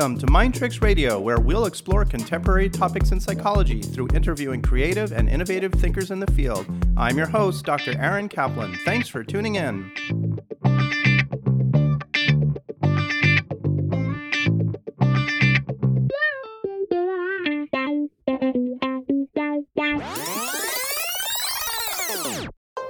Welcome to Mind Tricks Radio, where we'll explore contemporary topics in psychology through interviewing creative and innovative thinkers in the field. I'm your host, Dr. Aaron Kaplan. Thanks for tuning in.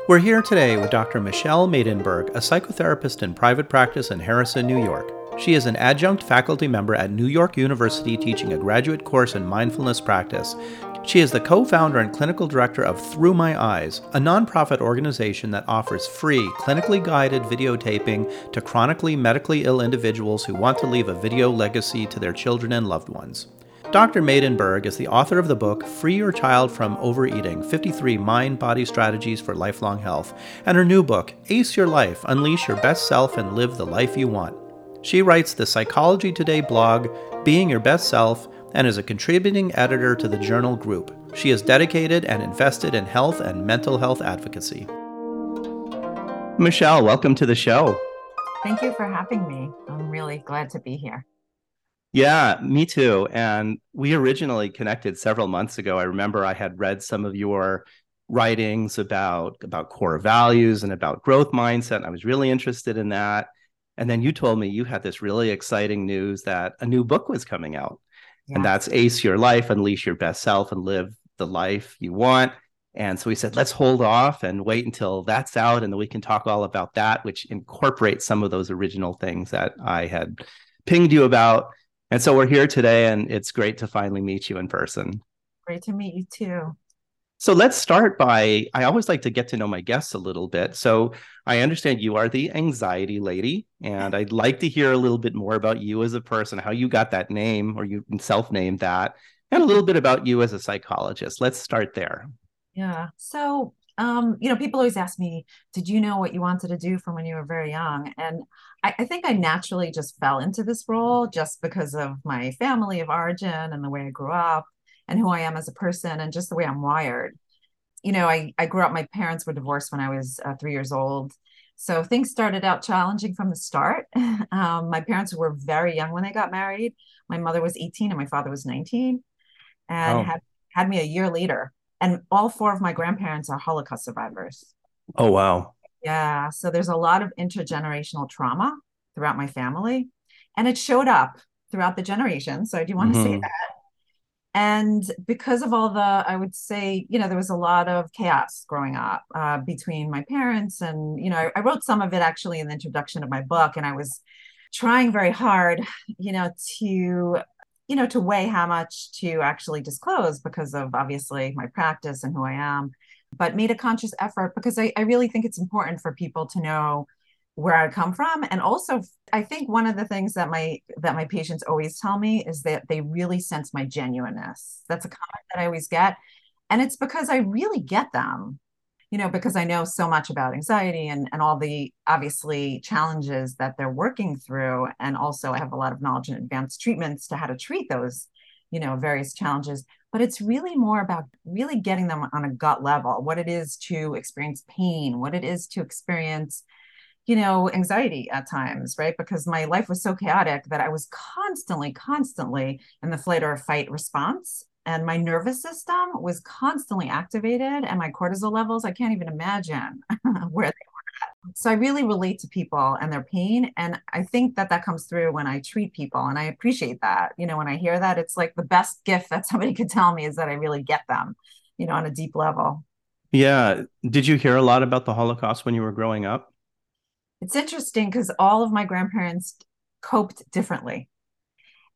We're here today with Dr. Michelle Maidenberg, a psychotherapist in private practice in Harrison, New York. She is an adjunct faculty member at New York University teaching a graduate course in mindfulness practice. She is the co founder and clinical director of Through My Eyes, a nonprofit organization that offers free, clinically guided videotaping to chronically medically ill individuals who want to leave a video legacy to their children and loved ones. Dr. Maidenberg is the author of the book Free Your Child from Overeating 53 Mind Body Strategies for Lifelong Health, and her new book, Ace Your Life Unleash Your Best Self and Live the Life You Want. She writes the Psychology Today blog, Being Your Best Self, and is a contributing editor to the journal group. She is dedicated and invested in health and mental health advocacy. Michelle, welcome to the show. Thank you for having me. I'm really glad to be here. Yeah, me too. And we originally connected several months ago. I remember I had read some of your writings about about core values and about growth mindset. And I was really interested in that. And then you told me you had this really exciting news that a new book was coming out. Yeah. And that's Ace Your Life, Unleash Your Best Self and Live the Life You Want. And so we said, let's hold off and wait until that's out. And then we can talk all about that, which incorporates some of those original things that I had pinged you about. And so we're here today, and it's great to finally meet you in person. Great to meet you too. So let's start by I always like to get to know my guests a little bit. So I understand you are the anxiety lady, and I'd like to hear a little bit more about you as a person, how you got that name or you self named that, and a little bit about you as a psychologist. Let's start there. Yeah. So um, you know, people always ask me, did you know what you wanted to do from when you were very young? And I, I, think I naturally just fell into this role just because of my family of origin and the way I grew up and who I am as a person and just the way I'm wired. You know, I, I grew up, my parents were divorced when I was uh, three years old. So things started out challenging from the start. Um, my parents were very young when they got married. My mother was 18 and my father was 19 and oh. had, had me a year later and all four of my grandparents are Holocaust survivors. Oh wow. Yeah, so there's a lot of intergenerational trauma throughout my family and it showed up throughout the generations. So I do want mm-hmm. to say that. And because of all the, I would say, you know, there was a lot of chaos growing up uh, between my parents. And, you know, I, I wrote some of it actually in the introduction of my book. And I was trying very hard, you know, to you know, to weigh how much to actually disclose because of obviously my practice and who I am, but made a conscious effort because I, I really think it's important for people to know where I come from. And also I think one of the things that my that my patients always tell me is that they really sense my genuineness. That's a mm-hmm. comment that I always get. And it's because I really get them you know, because I know so much about anxiety and, and all the obviously challenges that they're working through. And also, I have a lot of knowledge in advanced treatments to how to treat those, you know, various challenges. But it's really more about really getting them on a gut level what it is to experience pain, what it is to experience, you know, anxiety at times, right? Because my life was so chaotic that I was constantly, constantly in the flight or fight response and my nervous system was constantly activated and my cortisol levels i can't even imagine where they were at. So i really relate to people and their pain and i think that that comes through when i treat people and i appreciate that. You know when i hear that it's like the best gift that somebody could tell me is that i really get them you know on a deep level. Yeah. Did you hear a lot about the holocaust when you were growing up it's interesting because all of my grandparents coped differently.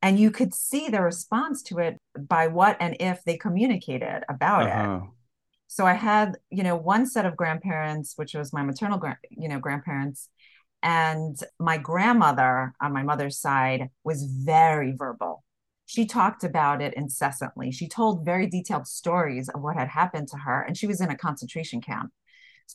And you could see the response to it by what and if they communicated about uh-huh. it so i had you know one set of grandparents which was my maternal you know grandparents and my grandmother on my mother's side was very verbal. She talked about it incessantly. She told very detailed stories of what had happened to her and she was in a concentration camp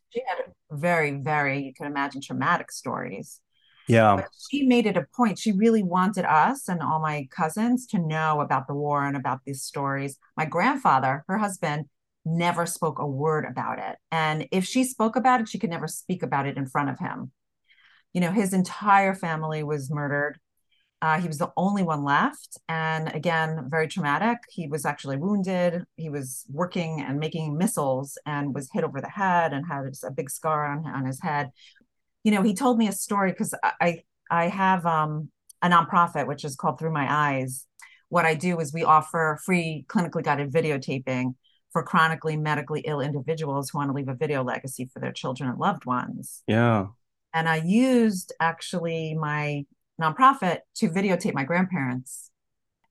she had very very you can imagine traumatic stories yeah. But she made it a point. She really wanted us and all my cousins to know about the war and about these stories. My grandfather, her husband, never spoke a word about it. And if she spoke about it, she could never speak about it in front of him. You know, his entire family was murdered. Uh, he was the only one left. And again, very traumatic. He was actually wounded. He was working and making missiles and was hit over the head and had a big scar on, on his head. You know, he told me a story because I, I have um, a nonprofit, which is called Through My Eyes. What I do is we offer free clinically guided videotaping for chronically medically ill individuals who want to leave a video legacy for their children and loved ones. Yeah. And I used actually my nonprofit to videotape my grandparents,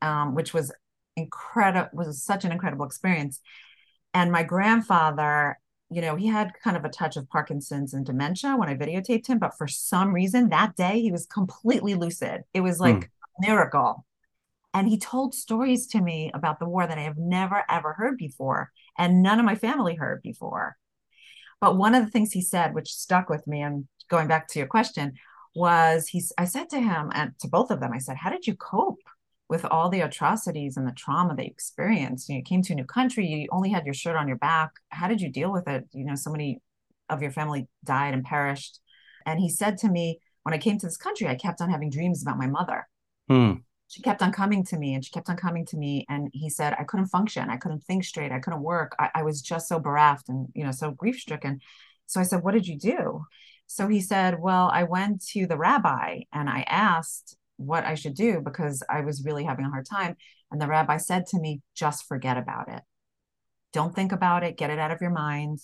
um, which was incredible, was such an incredible experience. And my grandfather, you know, he had kind of a touch of Parkinson's and dementia when I videotaped him, but for some reason that day he was completely lucid. It was like mm. a miracle. And he told stories to me about the war that I have never, ever heard before, and none of my family heard before. But one of the things he said, which stuck with me, and going back to your question, was he's I said to him and to both of them, I said, How did you cope with all the atrocities and the trauma that you experienced? You, know, you came to a new country, you only had your shirt on your back. How did you deal with it? You know, so many of your family died and perished. And he said to me, When I came to this country, I kept on having dreams about my mother. Hmm. She kept on coming to me and she kept on coming to me. And he said, I couldn't function. I couldn't think straight. I couldn't work. I, I was just so bereft and, you know, so grief stricken. So I said, What did you do? So he said, Well, I went to the rabbi and I asked what I should do because I was really having a hard time. And the rabbi said to me, Just forget about it. Don't think about it. Get it out of your mind.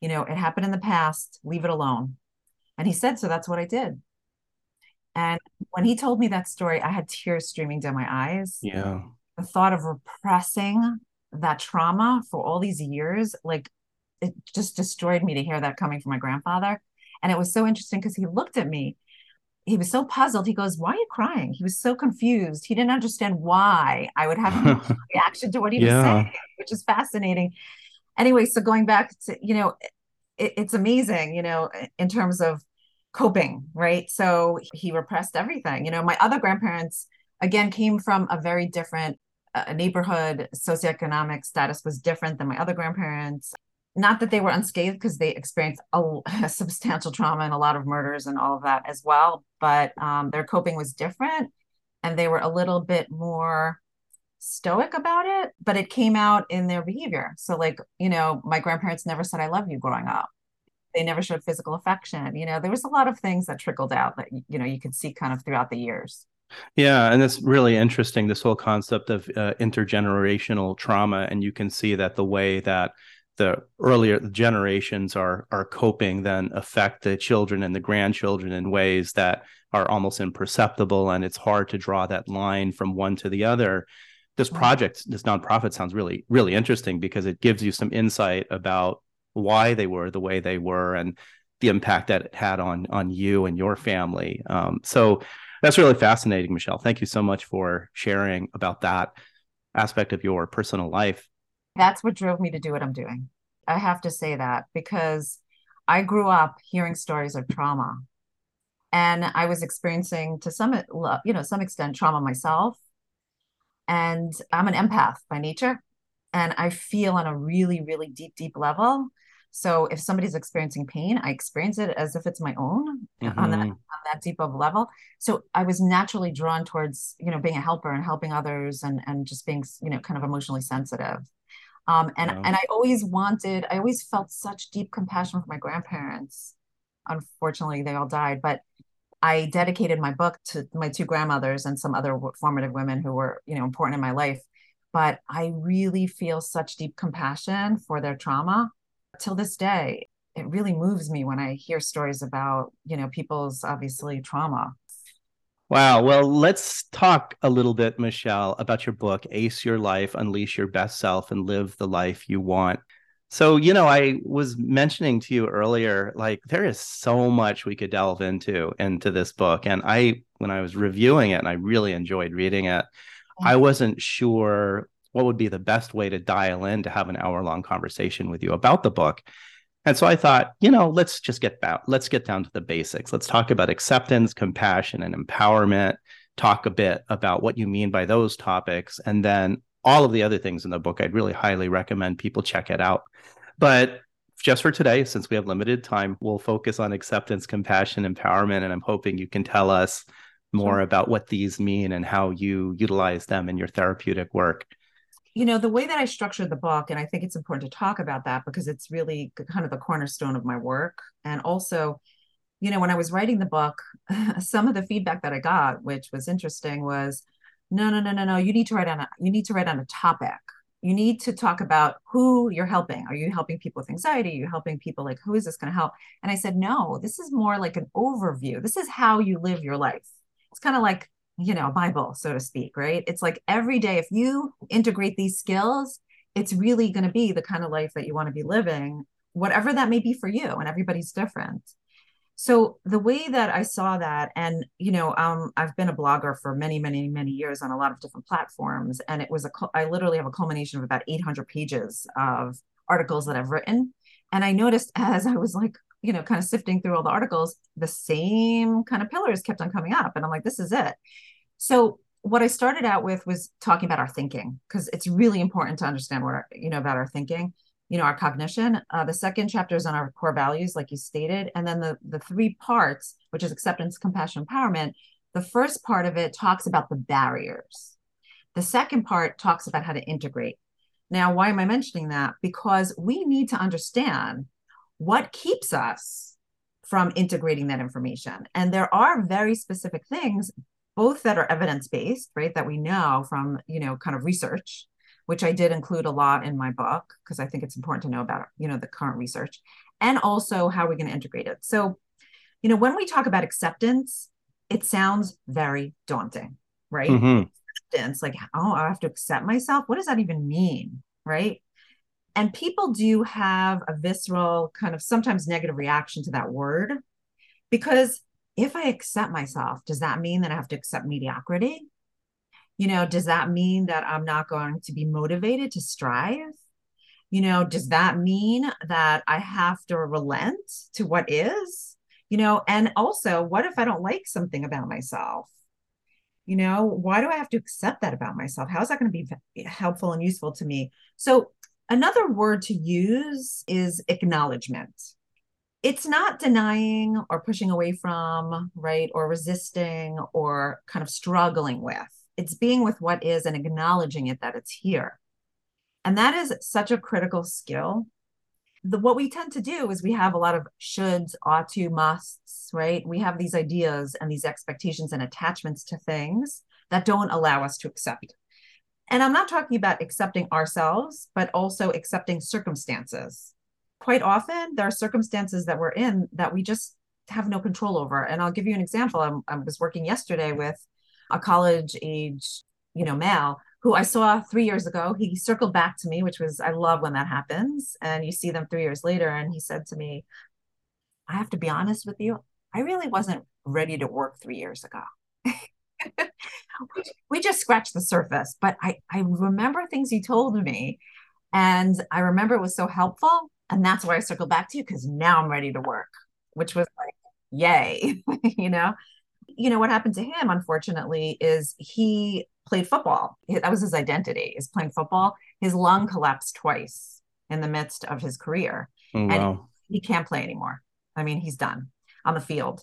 You know, it happened in the past. Leave it alone. And he said, So that's what I did. And when he told me that story, I had tears streaming down my eyes. Yeah. The thought of repressing that trauma for all these years, like it just destroyed me to hear that coming from my grandfather. And it was so interesting because he looked at me. He was so puzzled. He goes, Why are you crying? He was so confused. He didn't understand why I would have a reaction to what he yeah. was saying, which is fascinating. Anyway, so going back to, you know, it, it's amazing, you know, in terms of coping, right? So he repressed everything. You know, my other grandparents, again, came from a very different uh, neighborhood. Socioeconomic status was different than my other grandparents not that they were unscathed because they experienced a, a, substantial trauma and a lot of murders and all of that as well but um, their coping was different and they were a little bit more stoic about it but it came out in their behavior. So like you know my grandparents never said i love you growing up. They never showed physical affection you know there was a lot of things that trickled out that you know you could see kind of throughout the years. Yeah, and it's really interesting this whole concept of uh, intergenerational trauma, and you can see that the way that the earlier generations are are coping then affect the children and the grandchildren in ways that are almost imperceptible and it's hard to draw that line from one to the other. This project this nonprofit sounds really really interesting because it gives you some insight about why they were the way they were and the impact that it had on on you and your family. Um, so that's really fascinating michelle. Thank you so much for sharing about that aspect of your personal life that's what drove me to do what I'm doing. I have to say that because I grew up hearing stories of trauma. And I was experiencing to some you know some extent trauma myself. And I'm an empath by nature. And I feel on a really really deep deep level. So if somebody's experiencing pain I experience it as if it's my own mm-hmm. on that on that deep of level. So I was naturally drawn towards you know being a helper and helping others and and just being you know kind of emotionally sensitive um, and and I always wanted, I always felt such deep compassion for my grandparents. Unfortunately, they all died, but I dedicated my book to my two grandmothers and some other formative women who were, you know, important in my life. But I really feel such deep compassion for their trauma till this day. It really moves me when I hear stories about, you know, people's obviously trauma. Wow. Well, let's talk a little bit, Michelle, about your book, Ace Your Life, Unleash Your Best Self, and Live the Life You Want. So, you know, I was mentioning to you earlier, like there is so much we could delve into into this book. And I, when I was reviewing it and I really enjoyed reading it, I mm-hmm. wasn't sure what would be the best way to dial in to have an hour long conversation with you about the book. And so I thought, you know, let's just get back, let's get down to the basics. Let's talk about acceptance, compassion, and empowerment. Talk a bit about what you mean by those topics. And then all of the other things in the book, I'd really highly recommend people check it out. But just for today, since we have limited time, we'll focus on acceptance, compassion, empowerment. And I'm hoping you can tell us more about what these mean and how you utilize them in your therapeutic work? You know, the way that I structured the book, and I think it's important to talk about that because it's really kind of the cornerstone of my work. And also, you know, when I was writing the book, some of the feedback that I got, which was interesting, was no, no, no, no, no. You need to write on a you need to write on a topic you need to talk about who you're helping. Are you helping people with anxiety? Are you helping people like who is this going to help? And I said, no, this is more like an overview. This is how you live your life. It's kind of like, you know, Bible, so to speak, right? It's like every day, if you integrate these skills, it's really going to be the kind of life that you want to be living, whatever that may be for you. And everybody's different so the way that i saw that and you know um, i've been a blogger for many many many years on a lot of different platforms and it was a i literally have a culmination of about 800 pages of articles that i've written and i noticed as i was like you know kind of sifting through all the articles the same kind of pillars kept on coming up and i'm like this is it. So what i started out with was talking about our thinking because it's really important to understand what you know about our thinking you know our cognition. Uh, the second chapter is on our core values like you stated and then the the three parts which is acceptance compassion empowerment the first part of it talks about the barriers. The second part talks about how to integrate. Now why am i mentioning that? Because we need to understand what keeps us from integrating that information and there are very specific things both that are evidence based right that we know from you know kind of research which I did include a lot in my book because I think it's important to know about, you know, the current research and also how we're going to integrate it. So, you know, when we talk about acceptance, it sounds very daunting, right? Mm-hmm. Acceptance, like, oh, I have to accept myself. What does that even mean? Right. And people do have a visceral kind of sometimes negative reaction to that word because if I accept myself, does that mean that I have to accept mediocrity? you know does that mean that i'm not going to be motivated to strive? You know does that mean that i have to relent to what is? You know and also what if i don't like something about myself? You know why do i have to accept that about myself? How is that going to be helpful and useful to me? So another word to use is acknowledgement it's not denying or pushing away from right or resisting or kind of struggling with it's being with what is and acknowledging it that it's here. And that is such a critical skill. The, what we tend to do is we have a lot of shoulds, ought to, musts, right? We have these ideas and these expectations and attachments to things that don't allow us to accept. And I'm not talking about accepting ourselves, but also accepting circumstances. Quite often, there are circumstances that we're in that we just have no control over. And I'll give you an example. I'm, i was working yesterday with a college age, you know, male who I saw three years ago. He circled back to me, which was, I love when that happens. And you see them three years later. And he said to me, I have to be honest with you. I really wasn't ready to work three years ago. we just scratched the surface, but I, I remember things you told me. And I remember it was so helpful. And that's why I circled back to you because now I'm ready to work, which was like, yay, you know? you know what happened to him unfortunately is he played football that was his identity is playing football his lung collapsed twice in the midst of his career oh, and he can't play anymore i mean he's done on the field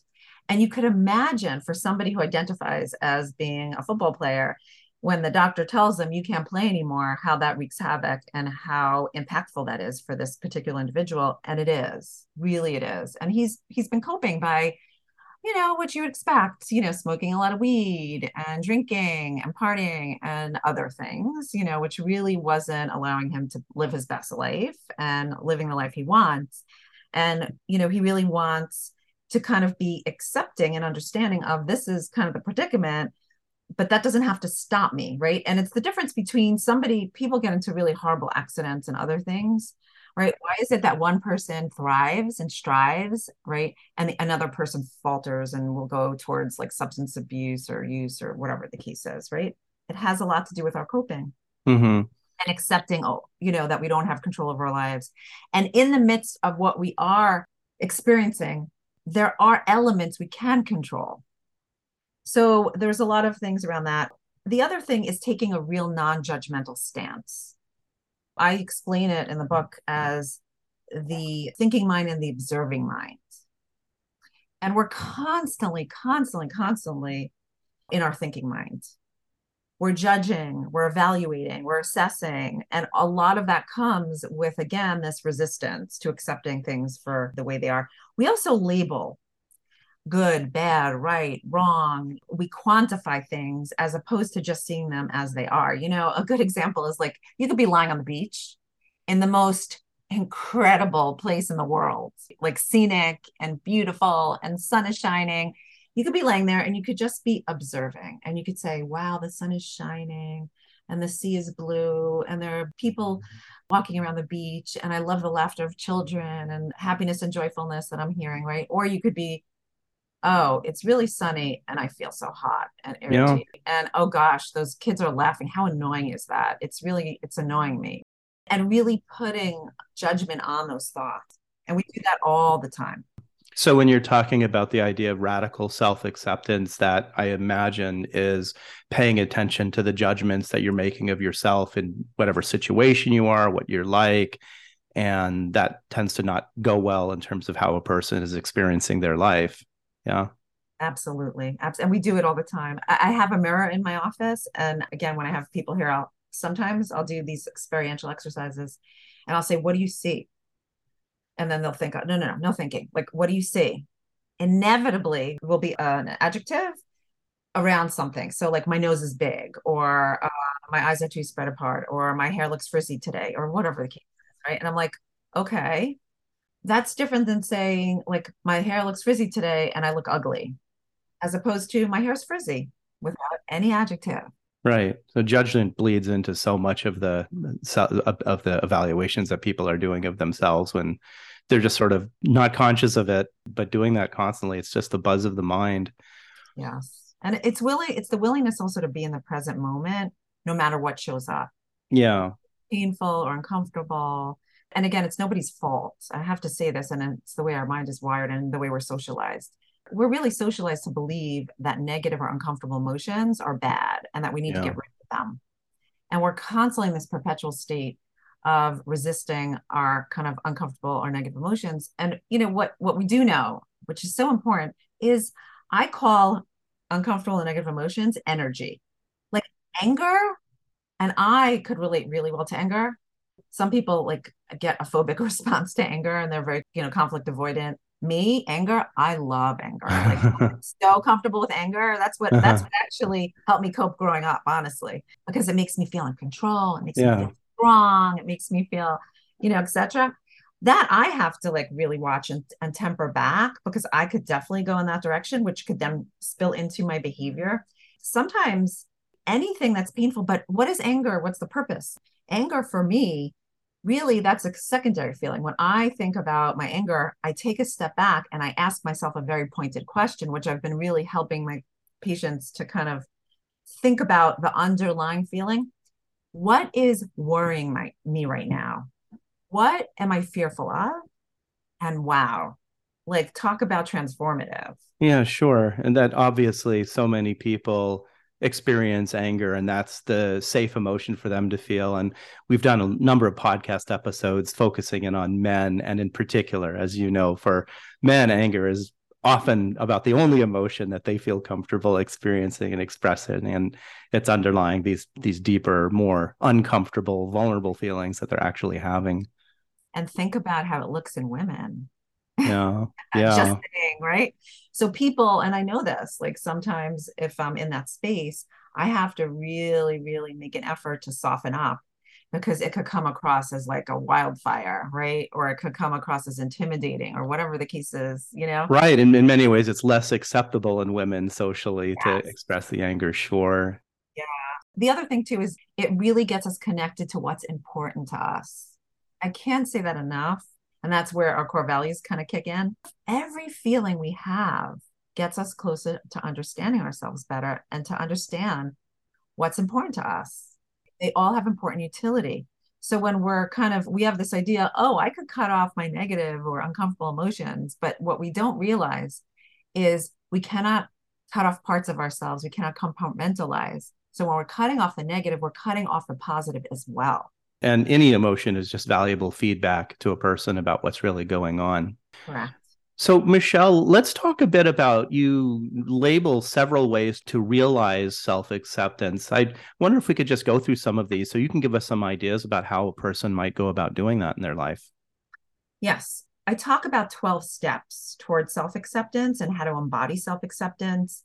and you could imagine for somebody who identifies as being a football player when the doctor tells them you can't play anymore how that wreaks havoc and how impactful that is for this particular individual and it is really it is and he's he's been coping by you know, what you expect, you know, smoking a lot of weed and drinking and partying and other things, you know, which really wasn't allowing him to live his best life and living the life he wants. And, you know, he really wants to kind of be accepting and understanding of this is kind of the predicament but that doesn't have to stop me right and it's the difference between somebody people get into really horrible accidents and other things right? Why is it that one person thrives and strives, right? And the, another person falters and will go towards like substance abuse or use or whatever the case is, right? It has a lot to do with our coping. Mm-hmm. And accepting, oh, you know, that we don't have control of our lives. And in the midst of what we are experiencing, there are elements we can control. So there's a lot of things around that. The other thing is taking a real non judgmental stance. I explain it in the book as the thinking mind and the observing mind. And we're constantly, constantly, constantly in our thinking mind. We're judging, we're evaluating, we're assessing. And a lot of that comes with, again, this resistance to accepting things for the way they are. We also label good, bad, right, wrong. We quantify things as opposed to just seeing them as they are. You know, a good example is like you could be lying on the beach in the most incredible place in the world, like scenic and beautiful, and sun is shining. You could be laying there and you could just be observing and you could say, wow, the sun is shining and the sea is blue and there are people walking around the beach and I love the laughter of children and happiness and joyfulness that I'm hearing, right? Or you could be oh, it's really sunny and I feel so hot and irritated. Yeah. And oh gosh, those kids are laughing. How annoying is that? It's really, it's annoying me. And really putting judgment on those thoughts. And we do that all the time. So, when you're talking about the idea of radical self acceptance, that I imagine is paying attention to the judgments that you're making of yourself in whatever situation you are, what you're like. And that tends to not go well in terms of how a person is experiencing their life. Yeah. Absolutely. And we do it all the time. I have a mirror in my office. And again, when I have people here, I'll sometimes I'll do these experiential exercises and I'll say, What do you see? And then they'll think, No, no, no, no thinking. Like, what do you see? Inevitably will be an adjective around something. So, like, my nose is big, or uh, my eyes are too spread apart, or my hair looks frizzy today, or whatever the case is. Right. And I'm like, Okay, that's different than saying like my hair looks frizzy today and I look ugly, as opposed to my hair's frizzy without any adjective. Right. So judgment bleeds into so much of the of the evaluations that people are doing of themselves when they're just sort of not conscious of it, but doing that constantly. It's just the buzz of the mind. Yes. And it's willing it's the willingness also to be in the present moment no matter what shows up. Yeah. Painful or uncomfortable and again, it's nobody's fault. I have to say this, and it's the way our mind is wired and the way we're socialized. We're really socialized to believe that negative or uncomfortable emotions are bad and that we need yeah. to get rid of them. And we're constantly in this perpetual state of resisting our kind of uncomfortable or negative emotions. And you know what what we do know, which is so important, is I call uncomfortable and negative emotions energy. Like anger, and I could relate really well to anger some people like get a phobic response to anger and they're very you know conflict avoidant me anger i love anger. Like I'm so comfortable with anger. That's what that's uh-huh. what actually helped me cope growing up honestly because it makes me feel in control. It makes yeah. me feel strong. It makes me feel you know etc that i have to like really watch and, and temper back because i could definitely go in that direction which could then spill into my behavior. Sometimes anything that's painful but what is anger? What's the purpose? Anger for me really that's a secondary feeling. When i think about my anger i take a step back and i ask myself a very pointed question which i've been really helping my patients to kind of think about the underlying feeling. What is worrying my, me right now? What am i fearful of? And wow like talk about transformative. Yeah sure. And that obviously so many people experience anger and that's the safe emotion for them to feel. And we've done a number of podcast episodes focusing in on men and in particular as you know for men anger is often about the only emotion that they feel comfortable experiencing and expressing and it's underlying these these deeper more uncomfortable vulnerable feelings that they're actually having. And think about how it looks in women yeah. Yeah just saying right? So people and i know this like sometimes if i'm in that space i have to really really make an effort to soften up because it could come across as like a wildfire right? Or it could come across as intimidating or whatever the case is you know? Right. In, in many ways it's less acceptable in women socially yes. to express the anger sure. Yeah. The other thing too is it really gets us connected to what's important to us. I can't say that enough and that's where our core values kind of kick in. Every feeling we have gets us closer to understanding ourselves better and to understand what's important to us. They all have important utility. So when we're kind of, we have this idea, oh, I could cut off my negative or uncomfortable emotions. But what we don't realize is we cannot cut off parts of ourselves. We cannot compartmentalize. So when we're cutting off the negative, we're cutting off the positive as well and any emotion is just valuable feedback to a person about what's really going on correct So, Michelle, let's talk a bit about you label several ways to realize self acceptance. I wonder if we could just go through some of these so you can give us some ideas about how a person might go about doing that in their life. Yes. I talk about 12 steps towards self acceptance and how to embody self acceptance.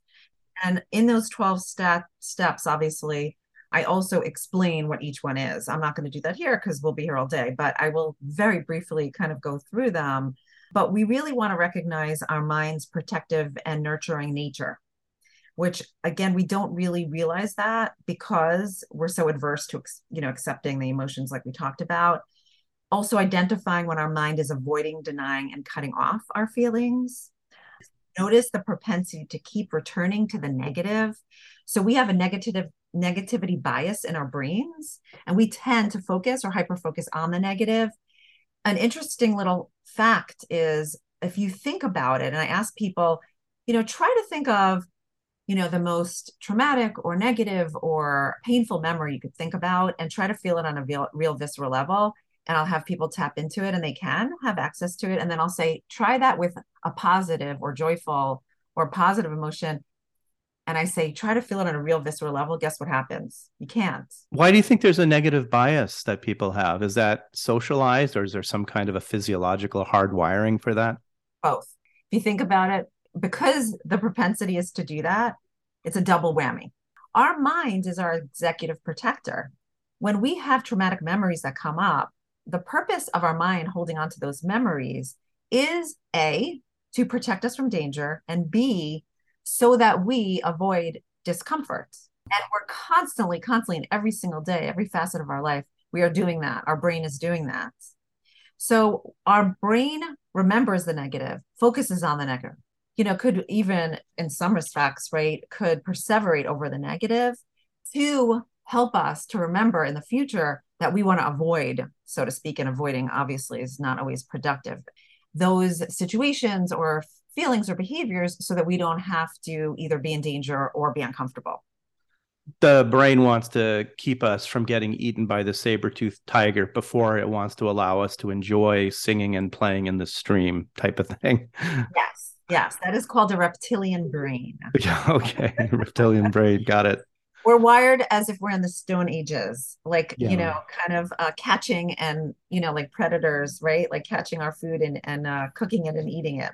And in those 12 step, steps, obviously, I also explain what each one is. I'm not going to do that here because we'll be here all day, but I will very briefly kind of go through them but we really want to recognize our mind's protective and nurturing nature, which again, we don't really realize that because we're so adverse to, you know, accepting the emotions like we talked about. Also identifying when our mind is avoiding, denying, and cutting off our feelings. Notice the propensity to keep returning to the negative. So we have a negative negativity bias in our brains and we tend to focus or hyper focus on the negative an interesting little fact is if you think about it, and I ask people, you know, try to think of, you know, the most traumatic or negative or painful memory you could think about and try to feel it on a real, real visceral level. And I'll have people tap into it and they can have access to it. And then I'll say, try that with a positive or joyful or positive emotion and I say, try to feel it on a real visceral level, guess what happens? You can't. Why do you think there's a negative bias that people have? Is that socialized or is there some kind of a physiological hardwiring for that? Both. If you think about it, because the propensity is to do that, it's a double whammy. Our mind is our executive protector. When we have traumatic memories that come up, the purpose of our mind holding on to those memories is A, to protect us from danger, and B, so that we avoid discomfort. And we're constantly, constantly, in every single day, every facet of our life, we are doing that. Our brain is doing that. So our brain remembers the negative, focuses on the negative, you know, could even in some respects, right, could perseverate over the negative to help us to remember in the future that we want to avoid, so to speak, and avoiding obviously is not always productive. Those situations or feelings or behaviors so that we don't have to either be in danger or be uncomfortable. The brain wants to keep us from getting eaten by the saber-toothed tiger before it wants to allow us to enjoy singing and playing in the stream type of thing. Yes. Yes, that is called a reptilian brain. Okay. reptilian brain. Got it. We're wired as if we're in the stone ages, like, yeah. you know, kind of uh, catching and, you know, like predators, right? Like catching our food and, and uh, cooking it and eating it.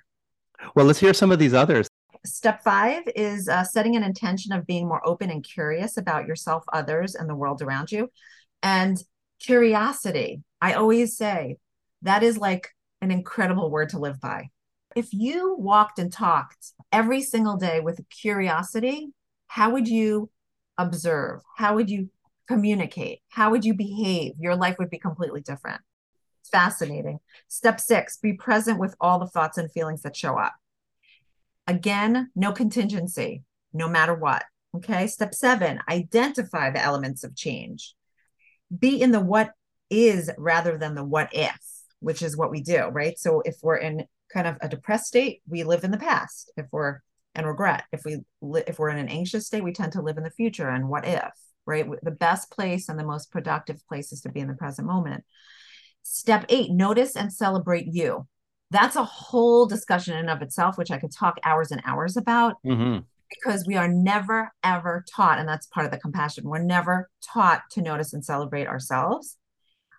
Well, let's hear some of these others. Step five is uh, setting an intention of being more open and curious about yourself, others, and the world around you. And curiosity, I always say that is like an incredible word to live by. If you walked and talked every single day with curiosity, how would you observe? How would you communicate? How would you behave? Your life would be completely different fascinating. Step six, be present with all the thoughts and feelings that show up. Again, no contingency, no matter what. Okay. Step seven, identify the elements of change. Be in the what is rather than the what if, which is what we do, right? So if we're in kind of a depressed state, we live in the past. If we're and regret, if we li- if we're in an anxious state, we tend to live in the future and what if, right? The best place and the most productive place is to be in the present moment. Step eight, notice and celebrate you. That's a whole discussion in of itself, which I could talk hours and hours about mm-hmm. because we are never, ever taught, and that's part of the compassion. We're never taught to notice and celebrate ourselves.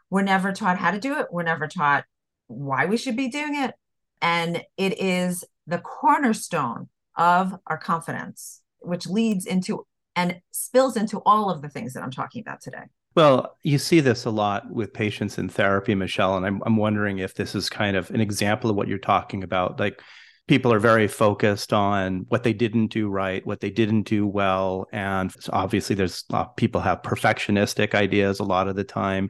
We're never taught how to do it. We're never taught why we should be doing it. And it is the cornerstone of our confidence, which leads into and spills into all of the things that I'm talking about today. Well, you see this a lot with patients in therapy, Michelle, and I'm I'm wondering if this is kind of an example of what you're talking about. Like people are very focused on what they didn't do right, what they didn't do well, and obviously there's people have perfectionistic ideas a lot of the time.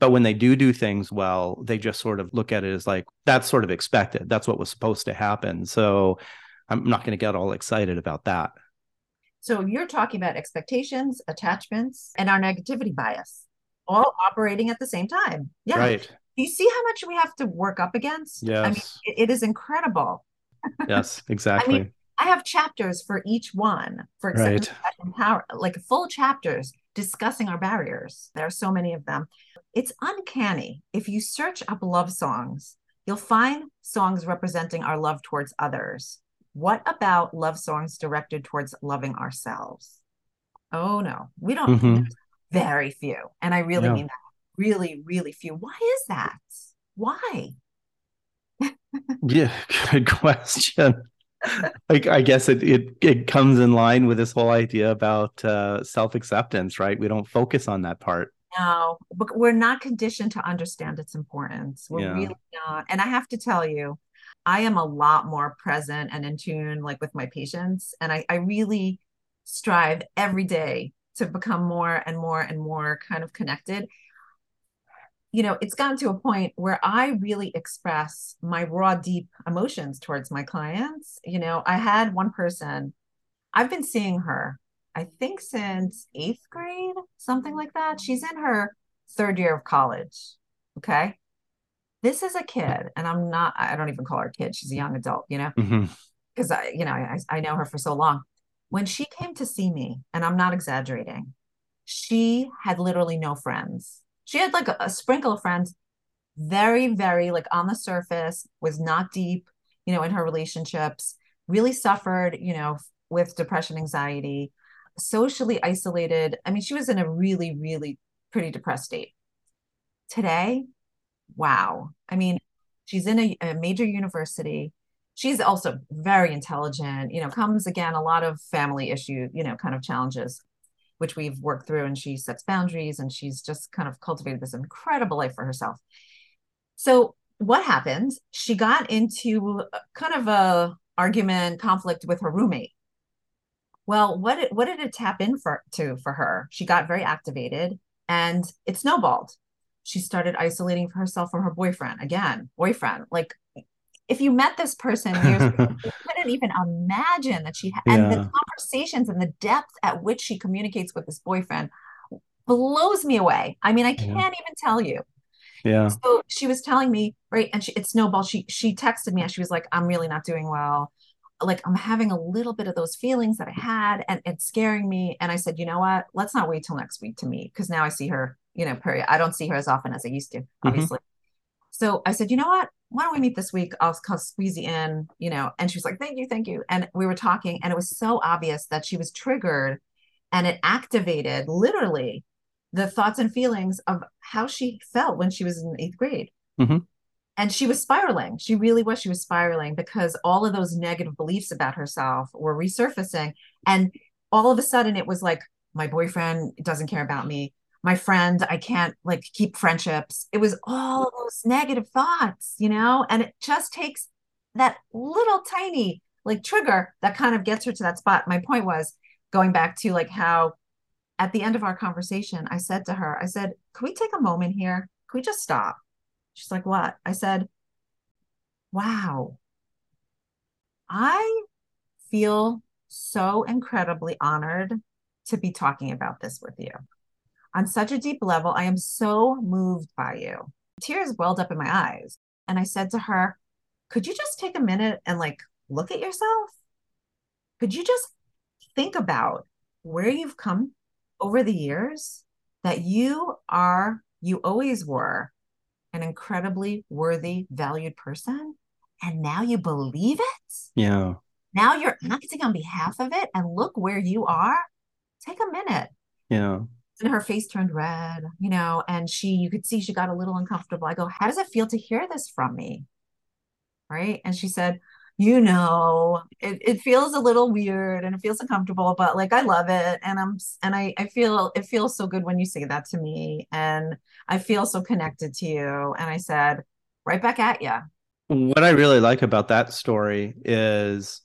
But when they do do things well, they just sort of look at it as like that's sort of expected. That's what was supposed to happen. So I'm not going to get all excited about that. So you're talking about expectations, attachments, and our negativity bias all operating at the same time. Yeah. Right. Do you see how much we have to work up against? Yes. I mean, it, it is incredible. yes, exactly. I mean, I have chapters for each one. For example, right. power, like full chapters discussing our barriers. There are so many of them. It's uncanny. If you search up love songs, You'll find songs representing our love towards others. What about love songs directed towards loving ourselves? Oh no, we don't. Mhm. Very few. And I really Yeah. mean that. Really, really few. Why is that? Why? Yeah, good question. Like I guess it, it it comes in line with this whole idea about uh, self-acceptance, right? We don't focus on that part. No, but we're not conditioned to understand its importance. We're Yeah. really not. And I have to tell you, I am a lot more present and in tune, like with my patients. And I, I really strive every day to become more and more and more kind of connected. You know, it's gotten to a point where I really express my raw, deep emotions towards my clients. You know, I had one person, I've been seeing her, I think since eighth grade, something like that. She's in her third year of college. Okay. This is a kid, and I'm not, I don't even call her a kid. She's a young adult, you know, mm-hmm. because I, you know, I, I know her for so long. When she came to see me, and I'm not exaggerating, she had literally no friends. She had like a, a sprinkle of friends, very, very like on the surface, was not deep, you know, in her relationships, really suffered, you know, with depression, anxiety, socially isolated. I mean, she was in a really, really pretty depressed state. Today, wow. I mean, she's in a, a major university. She's also very intelligent, you know, comes again, a lot of family issue, you know, kind of challenges, which we've worked through. And she sets boundaries and she's just kind of cultivated this incredible life for herself. So what happened? She got into kind of a argument, conflict with her roommate. Well, what did, what did it tap in for to for her? She got very activated and it snowballed. She started isolating herself from her boyfriend. Again, boyfriend. Like if you met this person years ago, you couldn't even imagine that she had and the conversations and the depth at which she communicates with this boyfriend blows me away. I mean, I can't even tell you. Yeah. So she was telling me, right, and she it snowballed. She she texted me and she was like, I'm really not doing well. Like I'm having a little bit of those feelings that I had, and it's scaring me. And I said, you know what? Let's not wait till next week to meet because now I see her, you know, period. I don't see her as often as I used to, obviously. So I said, you know what? Why don't we meet this week? I'll, I'll squeeze you in, you know. And she was like, thank you, thank you. And we were talking, and it was so obvious that she was triggered and it activated literally the thoughts and feelings of how she felt when she was in eighth grade. Mhm. And she was spiraling. She really was. She was spiraling because all of those negative beliefs about herself were resurfacing. And all of a sudden, it was like, my boyfriend doesn't care about me. My friend, I can't like keep friendships. It was all of those negative thoughts, you know? And it just takes that little tiny like trigger that kind of gets her to that spot. My point was going back to like how at the end of our conversation, I said to her, I said, Can we take a moment here? Can we just stop? She's like, What? I said, Wow, I feel so incredibly honored to be talking about this with you. On such a deep level, I am so moved by you. Tears welled up in my eyes. And I said to her, Could you just take a minute and like look at yourself? Could you just think about where you've come over the years? That you are, you always were an incredibly worthy, valued person. And now you believe it? Yeah. Now you're acting on behalf of it. And look where you are. Take a minute Yeah. and her face turned red, you know, and she, you could see she got a little uncomfortable. I go, How does it feel to hear this from me? Right. And she said, You know, it, it feels a little weird and it feels uncomfortable, but like I love it. And I'm, and I, I feel, it feels so good when you say that to me. And I feel so connected to you. And I said, Right back at you. What I really like about that story is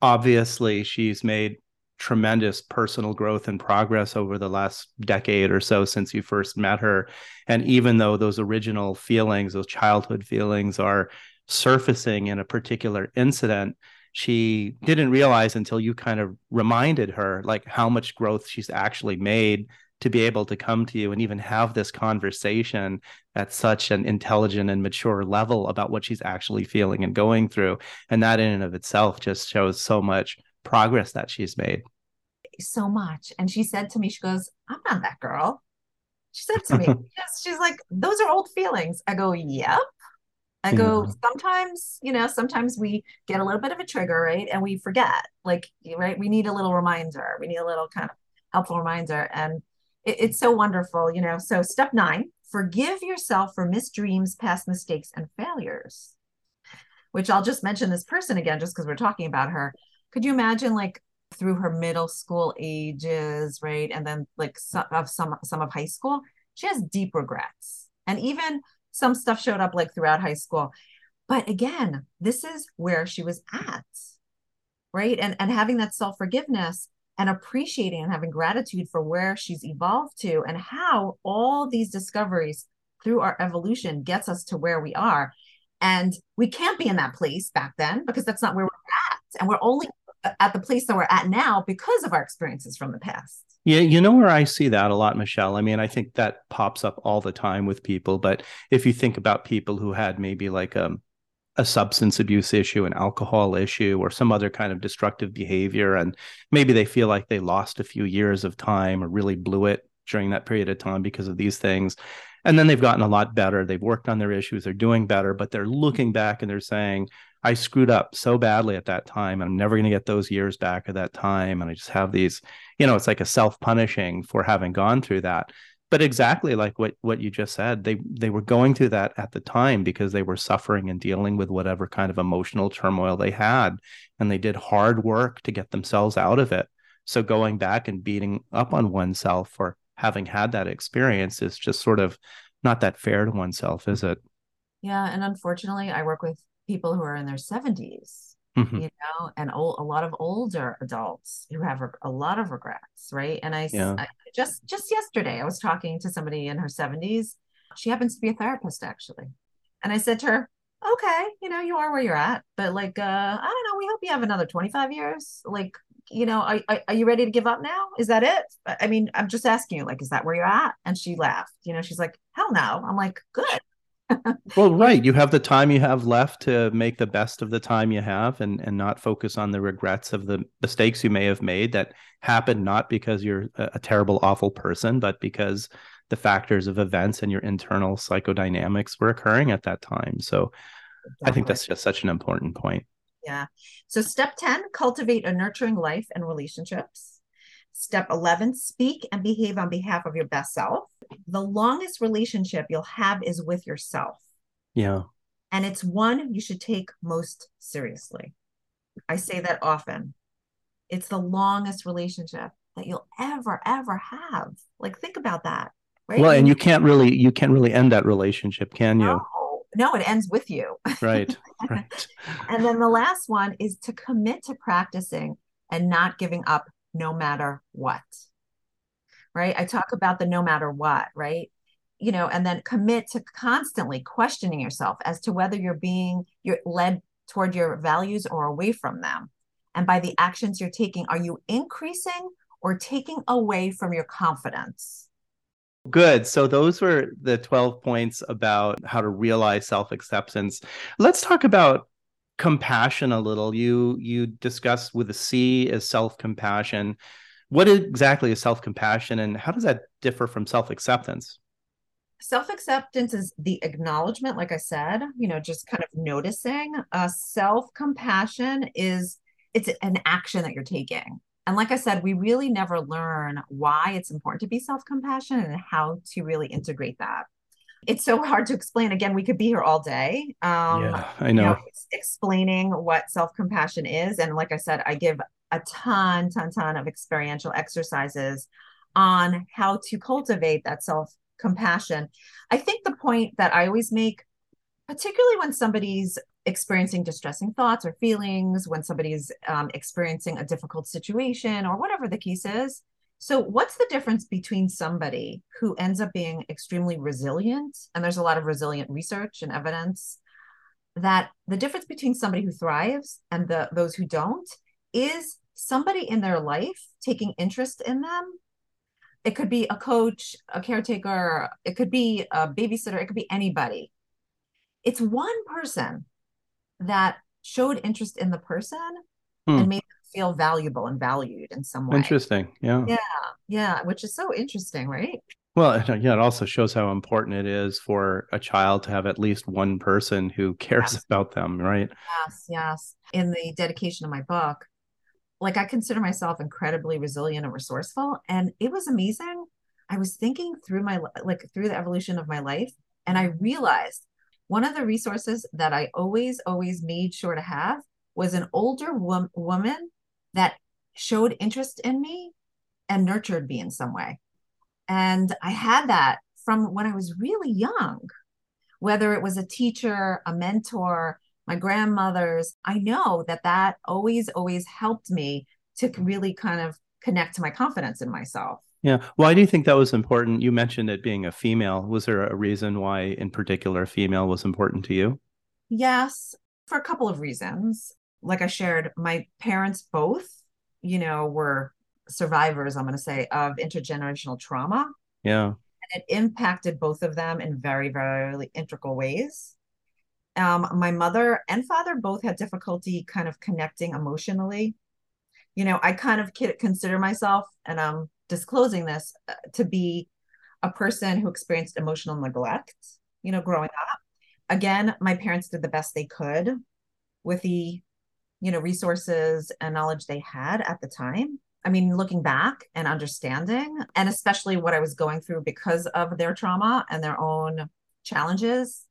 obviously she's made tremendous personal growth and progress over the last decade or so since you first met her. And even though those original feelings, those childhood feelings are surfacing in a particular incident, she didn't realize until you kind of reminded her like how much growth she's actually made to be able to come to you and even have this conversation at such an intelligent and mature level about what she's actually feeling and going through. And that in and of itself just shows so much progress that she's made. So much. And she said to me, She goes, I'm not that girl. She said to me, yes, she's like, Those are old feelings. I go, Yep. I yeah. go, sometimes, you know, sometimes we get a little bit of a trigger, right? And we forget, like, right? We need a little reminder. We need a little kind of helpful reminder. And it, it's so wonderful, you know. So, step nine forgive yourself for missed dreams, past mistakes, and failures, which I'll just mention this person again, just because we're talking about her. Could you imagine, like, through her middle school ages, right? And then, like, some of some, some of high school, she has deep regrets. And even some stuff showed up like throughout high school. But again, this is where she was at, right? And, and having that self forgiveness and appreciating and having gratitude for where she's evolved to and how all these discoveries through our evolution gets us to where we are. And we can't be in that place back then because that's not where we're at. And we're only at the place that we're at now because of our experiences from the past. Yeah, you know where I see that a lot, Michelle. I mean, I think that pops up all the time with people. But if you think about people who had maybe like a, um, a substance abuse issue, an alcohol issue, or some other kind of destructive behavior, and maybe they feel like they lost a few years of time or really blew it during that period of time because of these things. And then they've gotten a lot better. They've worked on their issues. They're doing better, but they're looking back and they're saying, I screwed up so badly at that time. I'm never going to get those years back at that time. And I just have these, you know, it's like a self punishing for having gone through that. But exactly like what what you just said, they they were going through that at the time because they were suffering and dealing with whatever kind of emotional turmoil they had, and they did hard work to get themselves out of it. So going back and beating up on oneself for having had that experience is just sort of not that fair to oneself, is it? Yeah, and unfortunately, I work with people who are in their 70s mm-hmm. you know and old, a lot of older adults who have a lot of regrets right? And I, yeah. I just just yesterday i was talking to somebody in her 70s she happens to be a therapist actually. And i said to her okay you know you are where you're at but like uh i don't know we hope you have another 25 years. Like you know are, are you ready to give up now? Is that it? I mean i'm just asking you like is that where you're at? And she laughed you know she's like hell no. I'm like good well, right. You have the time you have left to make the best of the time you have and, and not focus on the regrets of the mistakes you may have made that happened not because you're a, a terrible, awful person, but because the factors of events and your internal psychodynamics were occurring at that time. So I think that's just such an important point. Yeah. So, step 10 cultivate a nurturing life and relationships. Step 11 speak and behave on behalf of your best self the longest relationship you'll have is with yourself. Yeah. And it's one you should take most seriously. I say that often. It's the longest relationship that you'll ever, ever have. Like, think about that. Right? Well, and you can't really, you can't really end that relationship, can you? No, no it ends with you. Right. right. and then the last one is to commit to practicing and not giving up no matter what right? I talk about the no matter what, right? You know, and then commit to constantly questioning yourself as to whether you're being you're led toward your values or away from them. And by the actions you're taking, are you increasing or taking away from your confidence? Good. So those were the 12 points about how to realize self-acceptance. Let's talk about compassion a little. You you discuss with a C as self-compassion. What exactly is self-compassion and how does that differ from self-acceptance? Self-acceptance is the acknowledgement like i said you know just kind of noticing. Uh, self-compassion is it's an action that you're taking. And like i said we really never learn why it's important to be self-compassion and how to really integrate that it's so hard to explain again we could be here all day um yeah, i know, you know explaining what self-compassion is and like i said i give a ton, ton, ton of experiential exercises on how to cultivate that self compassion. I think the point that I always make, particularly when somebody's experiencing distressing thoughts or feelings, when somebody's um, experiencing a difficult situation or whatever the case is. So, what's the difference between somebody who ends up being extremely resilient? And there's a lot of resilient research and evidence that the difference between somebody who thrives and the those who don't is somebody in their life taking interest in them it could be a coach a caretaker it could be a babysitter it could be anybody it's one person that showed interest in the person hmm. and made them feel valuable and valued in some way interesting yeah yeah yeah which is so interesting right Well, uh, yeah, it also shows how important it is for a child to have at least one person who cares yes. about them, right? Yes, yes. In the dedication of my book, like I consider myself incredibly resilient and resourceful. And it was amazing. I was thinking through my like through the evolution of my life, and I realized one of the resources that I always, always made sure to have was an older wom- woman that showed interest in me and nurtured me in some way. And I had that from when I was really young, whether it was a teacher, a mentor, my grandmother's. I know that that always, always helped me to really kind of connect to my confidence in myself. Yeah. Why do you think that was important? You mentioned it being a female. Was there a reason why, in particular, female was important to you? Yes, for a couple of reasons. Like I shared, my parents both, you know, were survivors, I'm going to say, of intergenerational trauma. Yeah. And it impacted both of them in very, very integral ways. Um, my mother and father both had difficulty kind of connecting emotionally. You know, I kind of consider myself, and I'm disclosing this, uh, to be a person who experienced emotional neglect, you know, growing up. Again, my parents did the best they could with the, you know, resources and knowledge they had at the time. I mean, looking back and understanding, and especially what I was going through because of their trauma and their own challenges,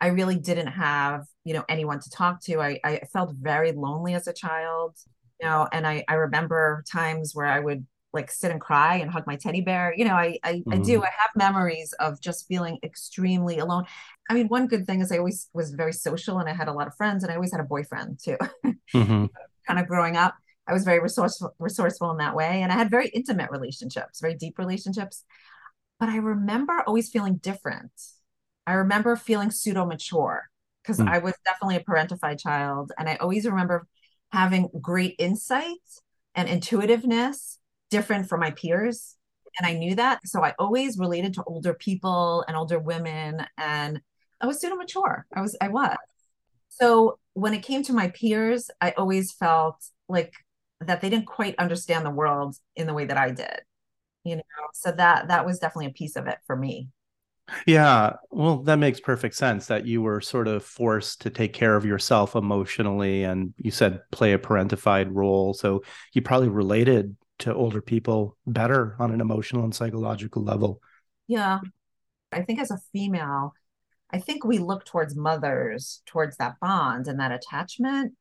I really didn't have, you know, anyone to talk to. I, I felt very lonely as a child, you know, and I, I remember times where I would like sit and cry and hug my teddy bear. You know, I I, mm-hmm. I do. Mm-hmm. I have memories of just feeling extremely alone. I mean, one good thing is I always was very social and I had a lot of friends and I always had a boyfriend too. Mm-hmm. kind of growing up. I was very resourceful, resourceful in that way. And I had very intimate relationships, very deep relationships. But I remember always feeling different. I remember feeling pseudo mature because mm. I was definitely a parentified child. And I always remember having great insight and intuitiveness different from my peers. And I knew that. So I always related to older people and older women. And I was pseudo mature. I was, I was. So when it came to my peers, I always felt like that they didn't quite understand the world in the way that I did. You know, so that that was definitely a piece of it for me. Yeah, well, that makes perfect sense that you were sort of forced to take care of yourself emotionally, and you said play a parentified role. So you probably related to older people better on an emotional and psychological level. Yeah. I think as a female, I think we look towards mothers, towards that bond and that attachment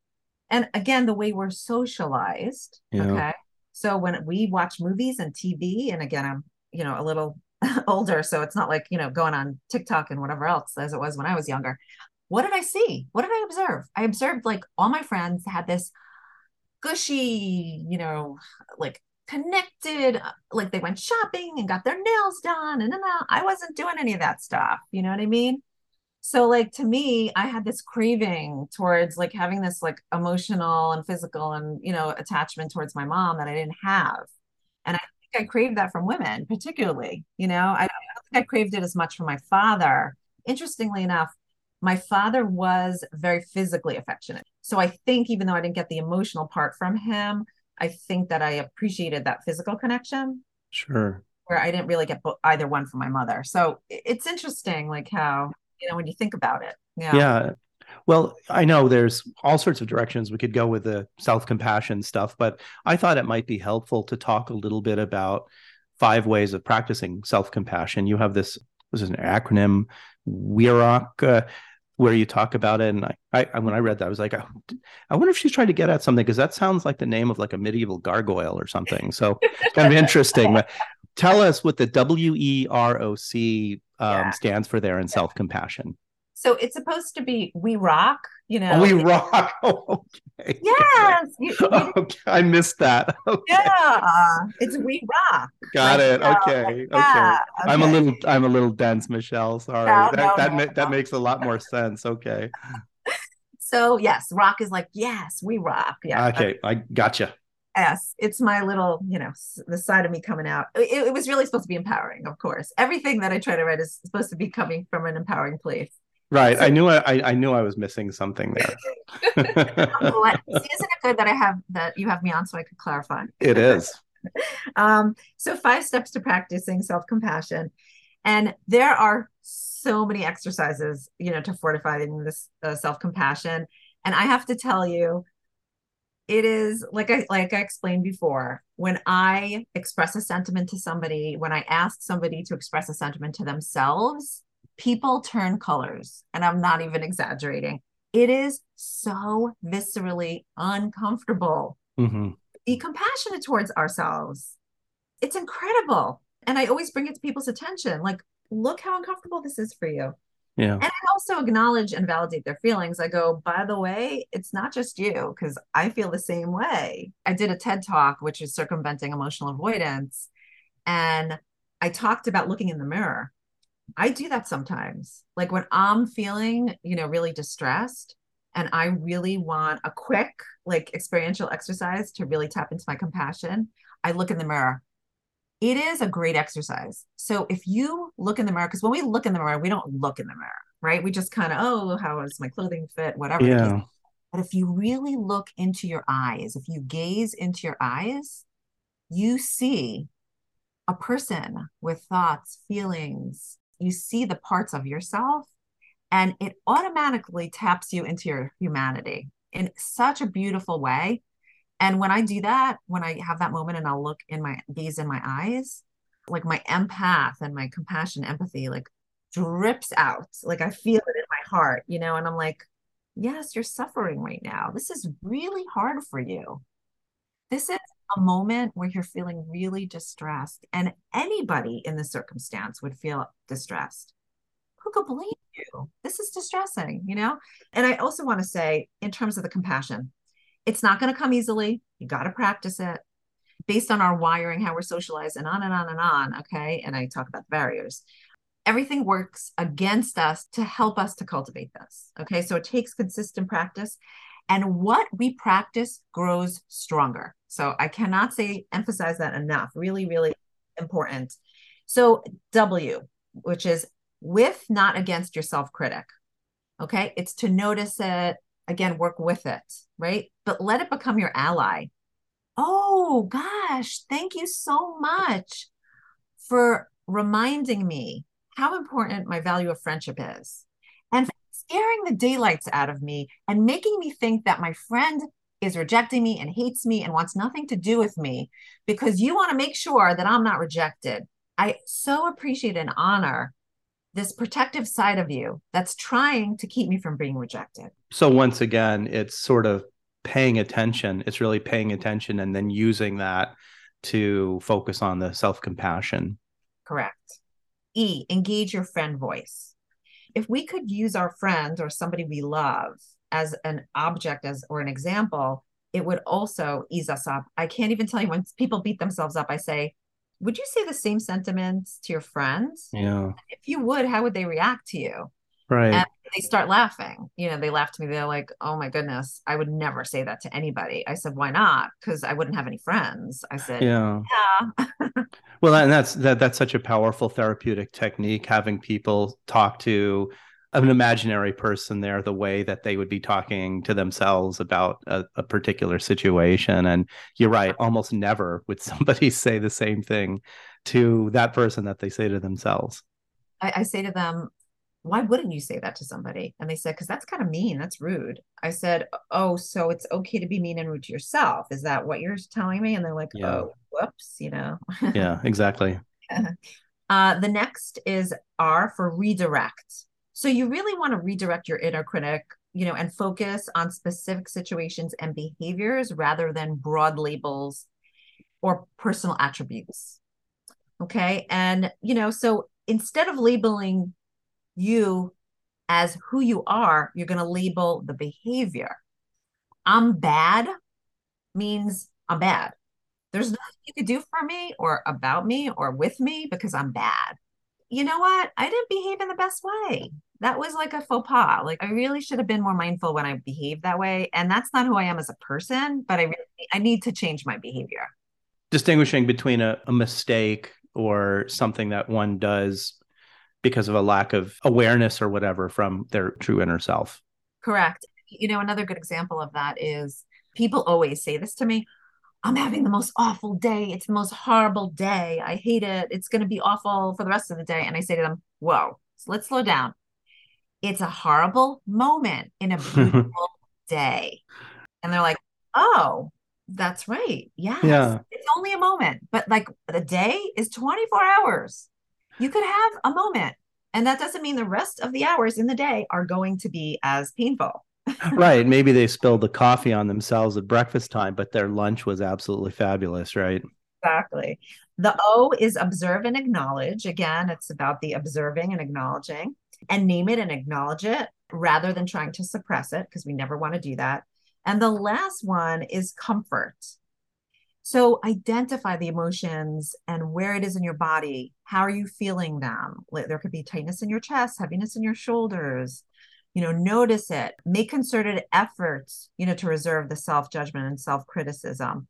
and again the way we're socialized yeah. okay so when we watch movies and tv and again i'm you know a little older so it's not like you know going on tiktok and whatever else as it was when i was younger what did i see what did i observe i observed like all my friends had this gushy you know like connected uh, like they went shopping and got their nails done and, and uh, i wasn't doing any of that stuff you know what i mean? So like to me i had this craving towards like having this like emotional and physical and you know attachment towards my mom that i didn't have. And i think i craved that from women particularly you know? I, I don't think i craved it as much from my father. Interestingly enough my father was very physically affectionate. So i think even though i didn't get the emotional part from him i think that i appreciated that physical connection sure. where i didn't really get either one from my mother. So it's interesting like how you know when you think about it. Yeah. Yeah. Well i know there's all sorts of directions we could go with the self-compassion stuff but i thought it might be helpful to talk a little bit about five ways of practicing self-compassion. You have this this is an acronym? WEROC, uh, where you talk about it. And I, I, when I read that, I was like, I, I wonder if she's trying to get at something because that sounds like the name of like a medieval gargoyle or something. So it's kind of interesting. But tell us what the W E R O C um, yeah. stands for there in self compassion. So it's supposed to be we rock, you know. We rock. Oh, okay. Yes. You, you, okay. I missed that. Okay. Yeah. It's we rock. Got like, it. Okay. okay. Yeah. Okay. I'm a little I'm a little dense, Michelle. Sorry. No, that no, that, no, ma- that makes a lot more sense. Okay. So yes, rock is like, yes, we rock. Yeah. Okay. I gotcha. Yes, It's my little, you know, the side of me coming out. It, it, was really supposed to be empowering, of course. Everything that I try to write is supposed to be coming from an empowering place. Right. So, I knew I, I knew I was missing something there. See, isn't it good that I have that you have me on so I could clarify? It is. um, so five steps to practicing self-compassion. And there are so many exercises, you know, to fortify this uh, self-compassion. And I have to tell you, it is like I like I explained before, when I express a sentiment to somebody, when I ask somebody to express a sentiment to themselves, people turn colors. And I'm not even exaggerating. It is so viscerally uncomfortable. Mm-hmm. Be compassionate towards ourselves. It's incredible. And I always bring it to people's attention. Like, look how uncomfortable this is for you. Yeah. And I also acknowledge and validate their feelings. I go, by the way, it's not just you, because I feel the same way. I did a TED talk, which is circumventing emotional avoidance. And I talked about looking in the mirror. I do that sometimes. Like when I'm feeling, you know, really distressed and I really want a quick, like experiential exercise to really tap into my compassion, I look in the mirror it is a great exercise. So if you look in the mirror, because when we look in the mirror, we don't look in the mirror, right? We just kind of, oh, how does my clothing fit? Whatever. Yeah. But if you really look into your eyes, if you gaze into your eyes, you see a person with thoughts, feelings. You see the parts of yourself, and it automatically taps you into your humanity in such a beautiful way and when I do that, when I have that moment and I'll look in my gaze in my eyes, like my empath and my compassion, empathy, like drips out. Like I feel it in my heart, you know, and I'm like, yes, you're suffering right now. This is really hard for you. This is a moment where you're feeling really distressed, and anybody in the circumstance would feel distressed. Who could blame you? This is distressing, you know? And I also want to say, in terms of the compassion, it's not going to come easily. You got to practice it based on our wiring, how we're socialized, and on and on and on. Okay. And I talk about the barriers. Everything works against us to help us to cultivate this. Okay. So it takes consistent practice. And what we practice grows stronger. So I cannot say, emphasize that enough. Really, really important. So, W, which is with, not against your self critic. Okay. It's to notice it, again, work with it, right? But let it become your ally. Oh gosh, thank you so much for reminding me how important my value of friendship is and scaring the daylights out of me and making me think that my friend is rejecting me and hates me and wants nothing to do with me because you want to make sure that I'm not rejected. I so appreciate and honor this protective side of you that's trying to keep me from being rejected. So once again, it's sort of paying attention. It's really paying attention and then using that to focus on the self-compassion. Correct. E, engage your friend voice. If we could use our friend or somebody we love as an object as or an example, it would also ease us up. I can't even tell you when people beat themselves up, I say, would you say the same sentiments to your friends? Yeah. If you would, how would they react to you? Right. And they start laughing. You know, they laugh to me. They're like, oh my goodness, I would never say that to anybody. I said, why not? Because I wouldn't have any friends. I said, yeah. Yeah. well, and that's that that's such a powerful therapeutic technique, having people talk to an imaginary person there the way that they would be talking to themselves about a, a, particular situation. And you're right almost never would somebody say the same thing to that person that they say to themselves. I, I say to them why wouldn't you say that to somebody? And they said because that's kind of mean that's rude i said oh so it's okay to be mean and rude to yourself. Is that what you're telling me? And they're like yeah. oh whoops you know? Yeah exactly. Uh, the next is r for redirect so you really want to redirect your inner critic, you know, and focus on specific situations and behaviors rather than broad labels or personal attributes. Okay. And, you know, so instead of labeling you as who you are, you're going to label the behavior. I'm bad means I'm bad. There's nothing you could do for me or about me or with me because I'm bad. You know what? I didn't behave in the best way that was like a faux pas. Like I really should have been more mindful when I behaved that way. And that's not who I am as a person, but I really I need to change my behavior. Distinguishing between a, a mistake or something that one does because of a lack of awareness or whatever from their true inner self. Correct. You know, another good example of that is people always say this to me I'm having the most awful day. It's the most horrible day. I hate it. It's going to be awful for the rest of the day. And I say to them, Whoa, so let's slow down. It's a horrible moment in a beautiful day. And they're like, Oh, that's right. Yes. Yeah. It's only a moment, but like the day is 24 hours. You could have a moment. And that doesn't mean the rest of the hours in the day are going to be as painful. right. Maybe they spilled the coffee on themselves at breakfast time, but their lunch was absolutely fabulous, right? Exactly. The O is observe and acknowledge. Again, it's about the observing and acknowledging and name it and acknowledge it rather than trying to suppress it because we never want to do that. And the last one is comfort. So identify the emotions and where it is in your body. How are you feeling them? There could be tightness in your chest, heaviness in your shoulders. You know, notice it. Make concerted efforts, you know, to reserve the self judgment and self criticism.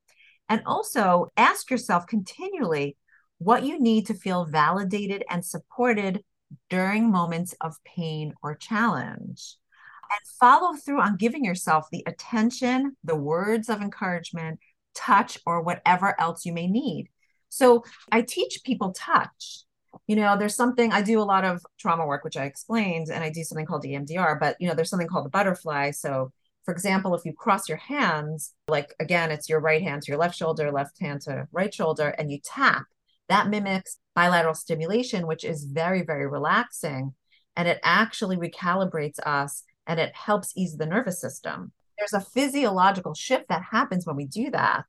And also ask yourself continually what you need to feel validated and supported during moments of pain or challenge. And follow through on giving yourself the attention, the words of encouragement, touch, or whatever else you may need. So I teach people touch. You know, there's something I do a lot of trauma work, which I explained, and I do something called EMDR, but you know, there's something called the butterfly. So for example, if you cross your hands, like again, it's your right hand to your left shoulder, left hand to right shoulder, and you tap, that mimics bilateral stimulation, which is very, very relaxing. And it actually recalibrates us and it helps ease the nervous system. There's a physiological shift that happens when we do that.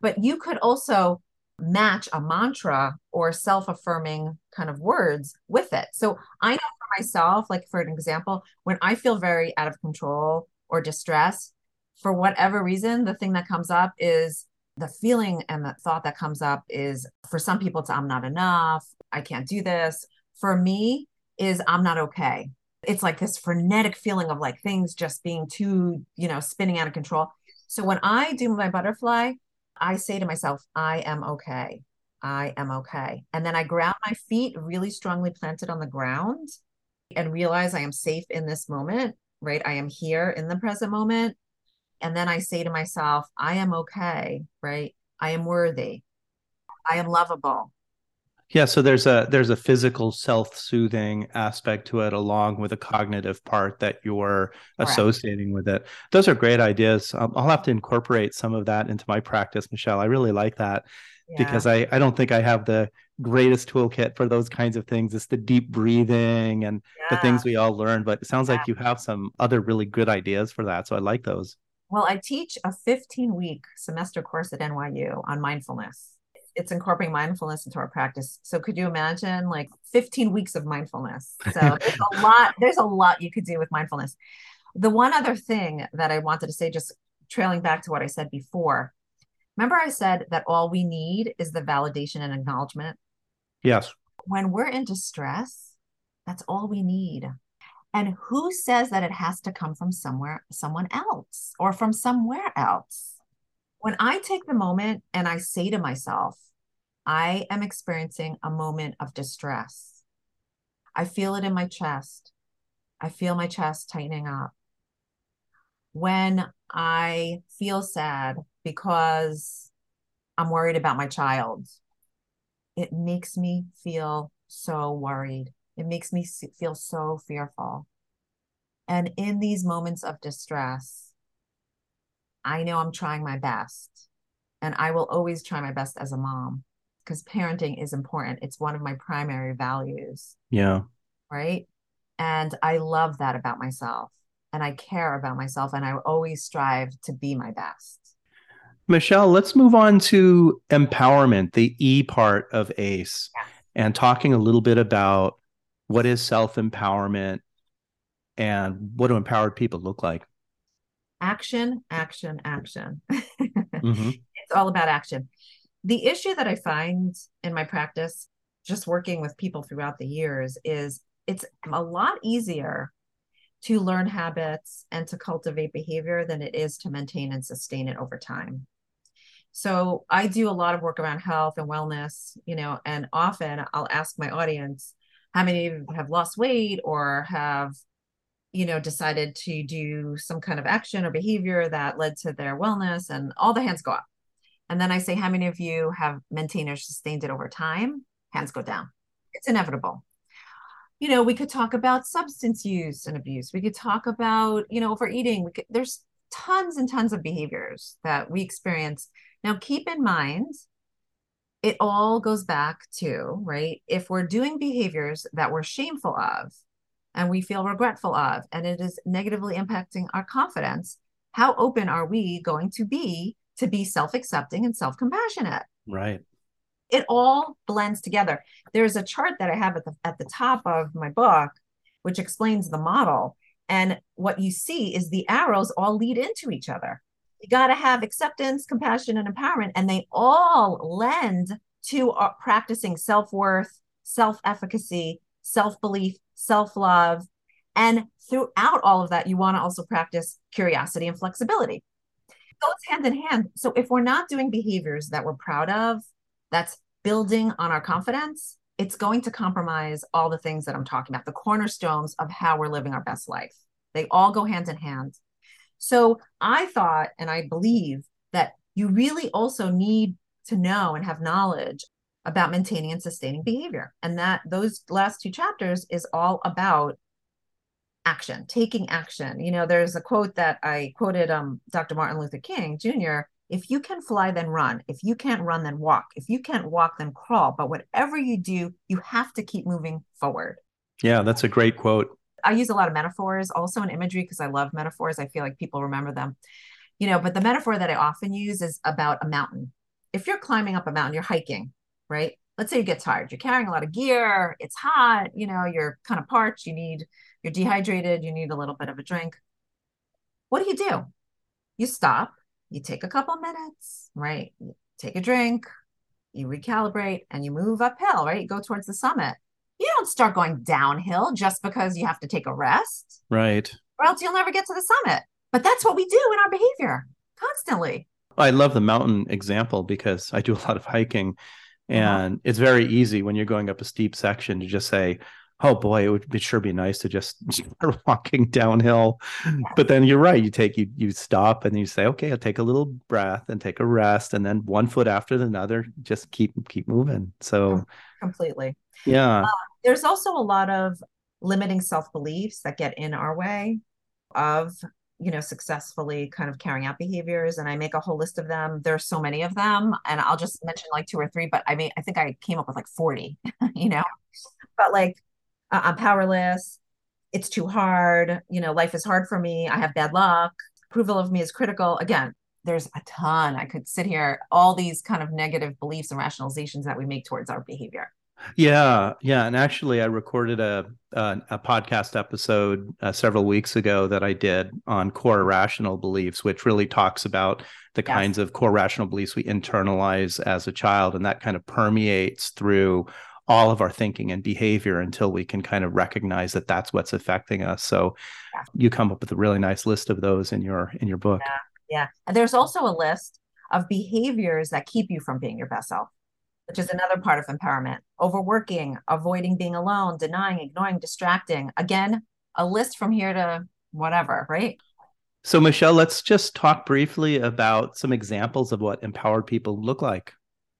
But you could also match a mantra or self affirming kind of words with it. So I know for myself, like for an example, when I feel very out of control or distress, for whatever reason, the thing that comes up is the feeling and the thought that comes up is for some people, it's I'm not enough, I can't do this. For me, is I'm not okay. It's like this frenetic feeling of like things just being too, you know, spinning out of control. So when I do my butterfly, I say to myself, I am okay. I am okay. And then I ground my feet really strongly planted on the ground and realize I am safe in this moment, right? I am here in the present moment. And then I say to myself, I am okay, right? I am worthy. I am lovable. Yeah, so there's a there's a physical self-soothing aspect to it along with a cognitive part that you're Correct. associating with it. Those are great ideas. Um, I'll have to incorporate some of that into my practice, Michelle. I really like that yeah. because I I don't think I have the greatest toolkit for those kinds of things. It's the deep breathing and yeah. the things we all learn, but it sounds yeah. like you have some other really good ideas for that. So I like those. Well, I teach a 15 week semester course at NYU on mindfulness it's incorporating mindfulness into our practice. So could you imagine like 15 weeks of mindfulness? So there's a lot, there's a lot you could do with mindfulness. The one other thing that I wanted to say, just trailing back to what I said before, remember I said that all we need is the validation and acknowledgement? Yes. When we're in distress, that's all we need. And who says that it has to come from somewhere, someone else or from somewhere else? when I take the moment and I say to myself, I am experiencing a moment of distress. I feel it in my chest. I feel my chest tightening up. When I feel sad because I'm worried about my child, it makes me feel so worried. It makes me feel so fearful. And in these moments of distress, I know I'm trying my best. And I will always try my best as a mom because parenting is important. It's one of my primary values. Yeah. Right. And I love that about myself. And I care about myself. And I always strive to be my best. Michelle, let's move on to empowerment, the E part of ACE, yeah. and talking a little bit about what is self empowerment and what do empowered people look like action, action, action. mm-hmm. It's all about action. The issue that I find in my practice, just working with people throughout the years, is it's a lot easier to learn habits and to cultivate behavior than it is to maintain and sustain it over time. So I do a lot of work around health and wellness, you know, and often I'll ask my audience how many have lost weight or have you know, decided to do some kind of action or behavior that led to their wellness, and all the hands go up. And then I say, how many of you have maintained or sustained it over time? Hands go down. It's inevitable. You know, we could talk about substance use and abuse. We could talk about, you know, overeating. Could, there's tons and tons of behaviors that we experience. Now, keep in mind, it all goes back to, right? If we're doing behaviors that we're shameful of and we feel regretful of, and it is negatively impacting our confidence, how open are we going to be to be self accepting and self compassionate? Right. It all blends together. There's a chart that I have at the, at the top of my book, which explains the model. And what you see is the arrows all lead into each other. You got to have acceptance, compassion, and empowerment, and they all lend to uh, practicing self worth, self efficacy, self belief, self love. And throughout all of that, you want to also practice curiosity and flexibility. It goes hand in hand. So if we're not doing behaviors that we're proud of, that's building on our confidence, it's going to compromise all the things that I'm talking about, the cornerstones of how we're living our best life. They all go hand in hand. So I thought, and I believe that you really also need to know and have knowledge about maintaining and sustaining behavior. And that those last two chapters is all about action, taking action. You know, there's a quote that I quoted um, Dr. Martin Luther King Jr if you can fly, then run. If you can't run, then walk. If you can't walk, then crawl. But whatever you do, you have to keep moving forward. Yeah, that's a great quote. I use a lot of metaphors, also in imagery, because I love metaphors. I feel like people remember them. You know, but the metaphor that I often use is about a mountain. If you're climbing up a mountain, you're hiking, right? Let's say you get tired. You're carrying a lot of gear. It's hot. You know, you're kind of parched. You need, you're dehydrated. You need a little bit of a drink. What do you do? You stop you take a couple minutes, right? You take a drink, you recalibrate, and you move uphill, right? You go towards the summit. You don't start going downhill just because you have to take a rest. Right. Or else you'll never get to the summit. But that's what we do in our behavior constantly. I love the mountain example because I do a lot of hiking. Uh-huh. And uh-huh. it's very easy when you're going up a steep section to just say, oh boy, it would be sure be nice to just start walking downhill. But then you're right. You take you you stop and you say, okay, I'll take a little breath and take a rest, and then one foot after another, just keep keep moving. So completely. Yeah. Uh, there's also a lot of limiting self beliefs that get in our way of you know successfully kind of carrying out behaviors and i make a whole list of them there's so many of them and i'll just mention like two or three but i mean i think i came up with like 40 you know but like uh, I'm powerless. It's too hard. You know, life is hard for me. I have bad luck. Approval of me is critical. Again, there's a ton. I could sit here, all these kind of negative beliefs and rationalizations that we make towards our behavior. Yeah, yeah, and actually, I recorded a a, a podcast episode uh, several weeks ago that I did on core rational beliefs, which really talks about the yes. kinds of core rational beliefs we internalize as a child, and that kind of permeates through all of our thinking and behavior until we can kind of recognize that that's what's affecting us so yeah. you come up with a really nice list of those in your in your book yeah, yeah. and there's also a list of behaviors that keep you from being your best self which is another part of empowerment overworking avoiding being alone denying ignoring distracting again a list from here to whatever right so michelle let's just talk briefly about some examples of what empowered people look like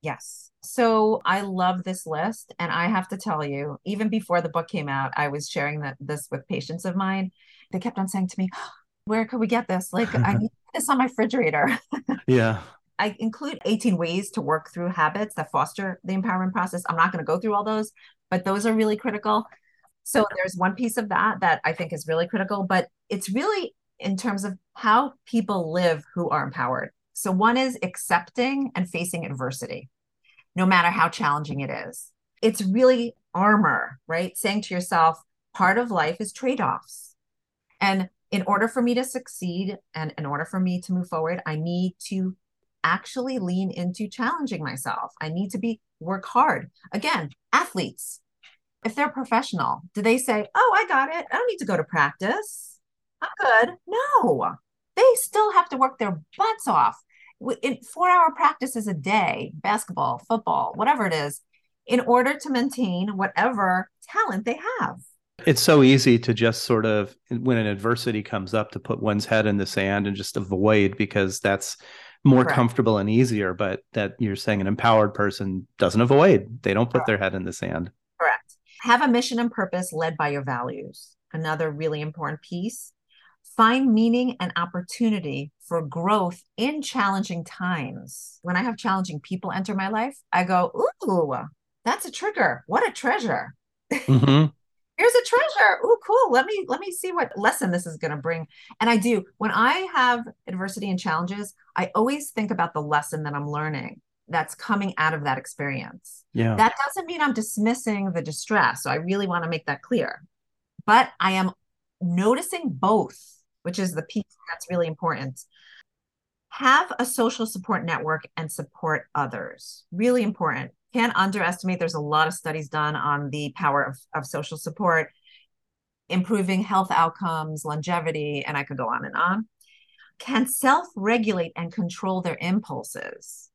yes so I love this list. And I have to tell you, even before the book came out, I was sharing that this with patients of mine. They kept on saying to me, Where could we get this? Like, I need this on my refrigerator. yeah. I include 18 ways to work through habits that foster the empowerment process. I'm not going to go through all those, but those are really critical. So there's one piece of that that I think is really critical, but it's really in terms of how people live who are empowered. So one is accepting and facing adversity no matter how challenging it is. It's really armor, right? Saying to yourself, part of life is trade offs. And in order for me to succeed and in order for me to move forward, I need to actually lean into challenging myself. I need to be work hard. Again, athletes, if they're professional, do they say, Oh, I got it. I don't need to go to practice. I'm good. No, they still have to work their butts off in four hour practices a day, basketball, football, whatever it is, in order to maintain whatever talent they have. It's so easy to just sort of, when an adversity comes up, to put one's head in the sand and just avoid because that's more Correct. comfortable and easier, but that you're saying an empowered person doesn't avoid. They don't put Correct. their head in the sand. Correct. Have a mission and purpose led by your values. Another really important piece. Find meaning and opportunity for growth in challenging times. When I have challenging people enter my life, I go, Ooh, that's a trigger. What a treasure. Mm-hmm. Here's a treasure. Oh, cool. Let me let me see what lesson this is going to bring. And I do. When I have adversity and challenges, I always think about the lesson that I'm learning that's coming out of that experience. Yeah. That doesn't mean I'm dismissing the distress. So I really want to make that clear. But I am noticing both, which is the piece that's really important. Have a social support network and support others. Really important. Can't underestimate, there's a lot of studies done on the power of, of social support, improving health outcomes, longevity, and I could go on and on. Can self regulate and control their impulses.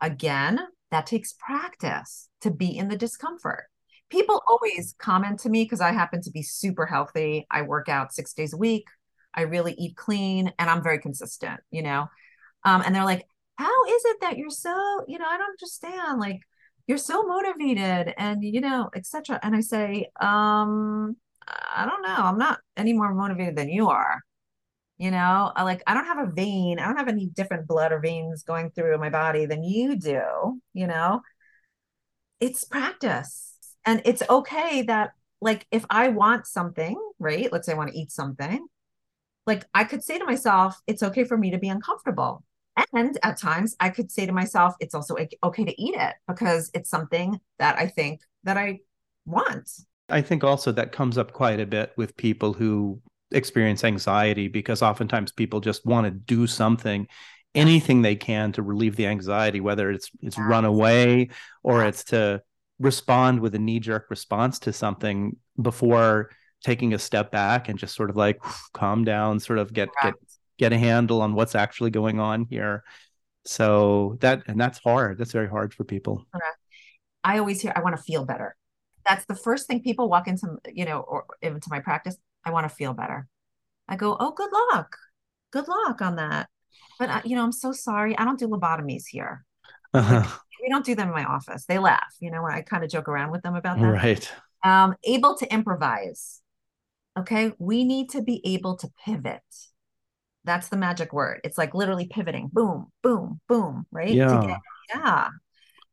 Again, that takes practice to be in the discomfort. People always comment to me because I happen to be super healthy. I work out six days a week. I really eat clean and I'm very consistent, you know? Um, and they're like, how is it that you're so, you know, I don't understand. Like, you're so motivated and, you know, etc. And I say, um, I don't know. I'm not any more motivated than you are. You know, I like, I don't have a vein. I don't have any different blood or veins going through my body than you do. You know, it's practice. And it's okay that, like, if I want something, right? Let's say I want to eat something, like, I could say to myself, it's okay for me to be uncomfortable. And at times I could say to myself, it's also okay to eat it because it's something that I think that I want. I think also that comes up quite a bit with people who experience anxiety because oftentimes people just want to do something anything they can to relieve the anxiety whether it's it's run away or it's to respond with a knee jerk response to something before taking a step back and just sort of like calm down sort of get get. Get a handle on what's actually going on here so that and that's hard that's very hard for people I always hear I want to feel better. That's the first thing people walk into, you know, or into my practice. I want to feel better. I go, oh, good luck, good luck on that. But I, you know, I'm so sorry. I don't do lobotomies here. We don't do them in my office. They laugh, you know, when I kind of joke around with them about that. right Um, able to improvise. Okay, we need to be able to pivot. That's the magic word. It's like literally pivoting. Boom, boom, boom. Right? Yeah get- yeah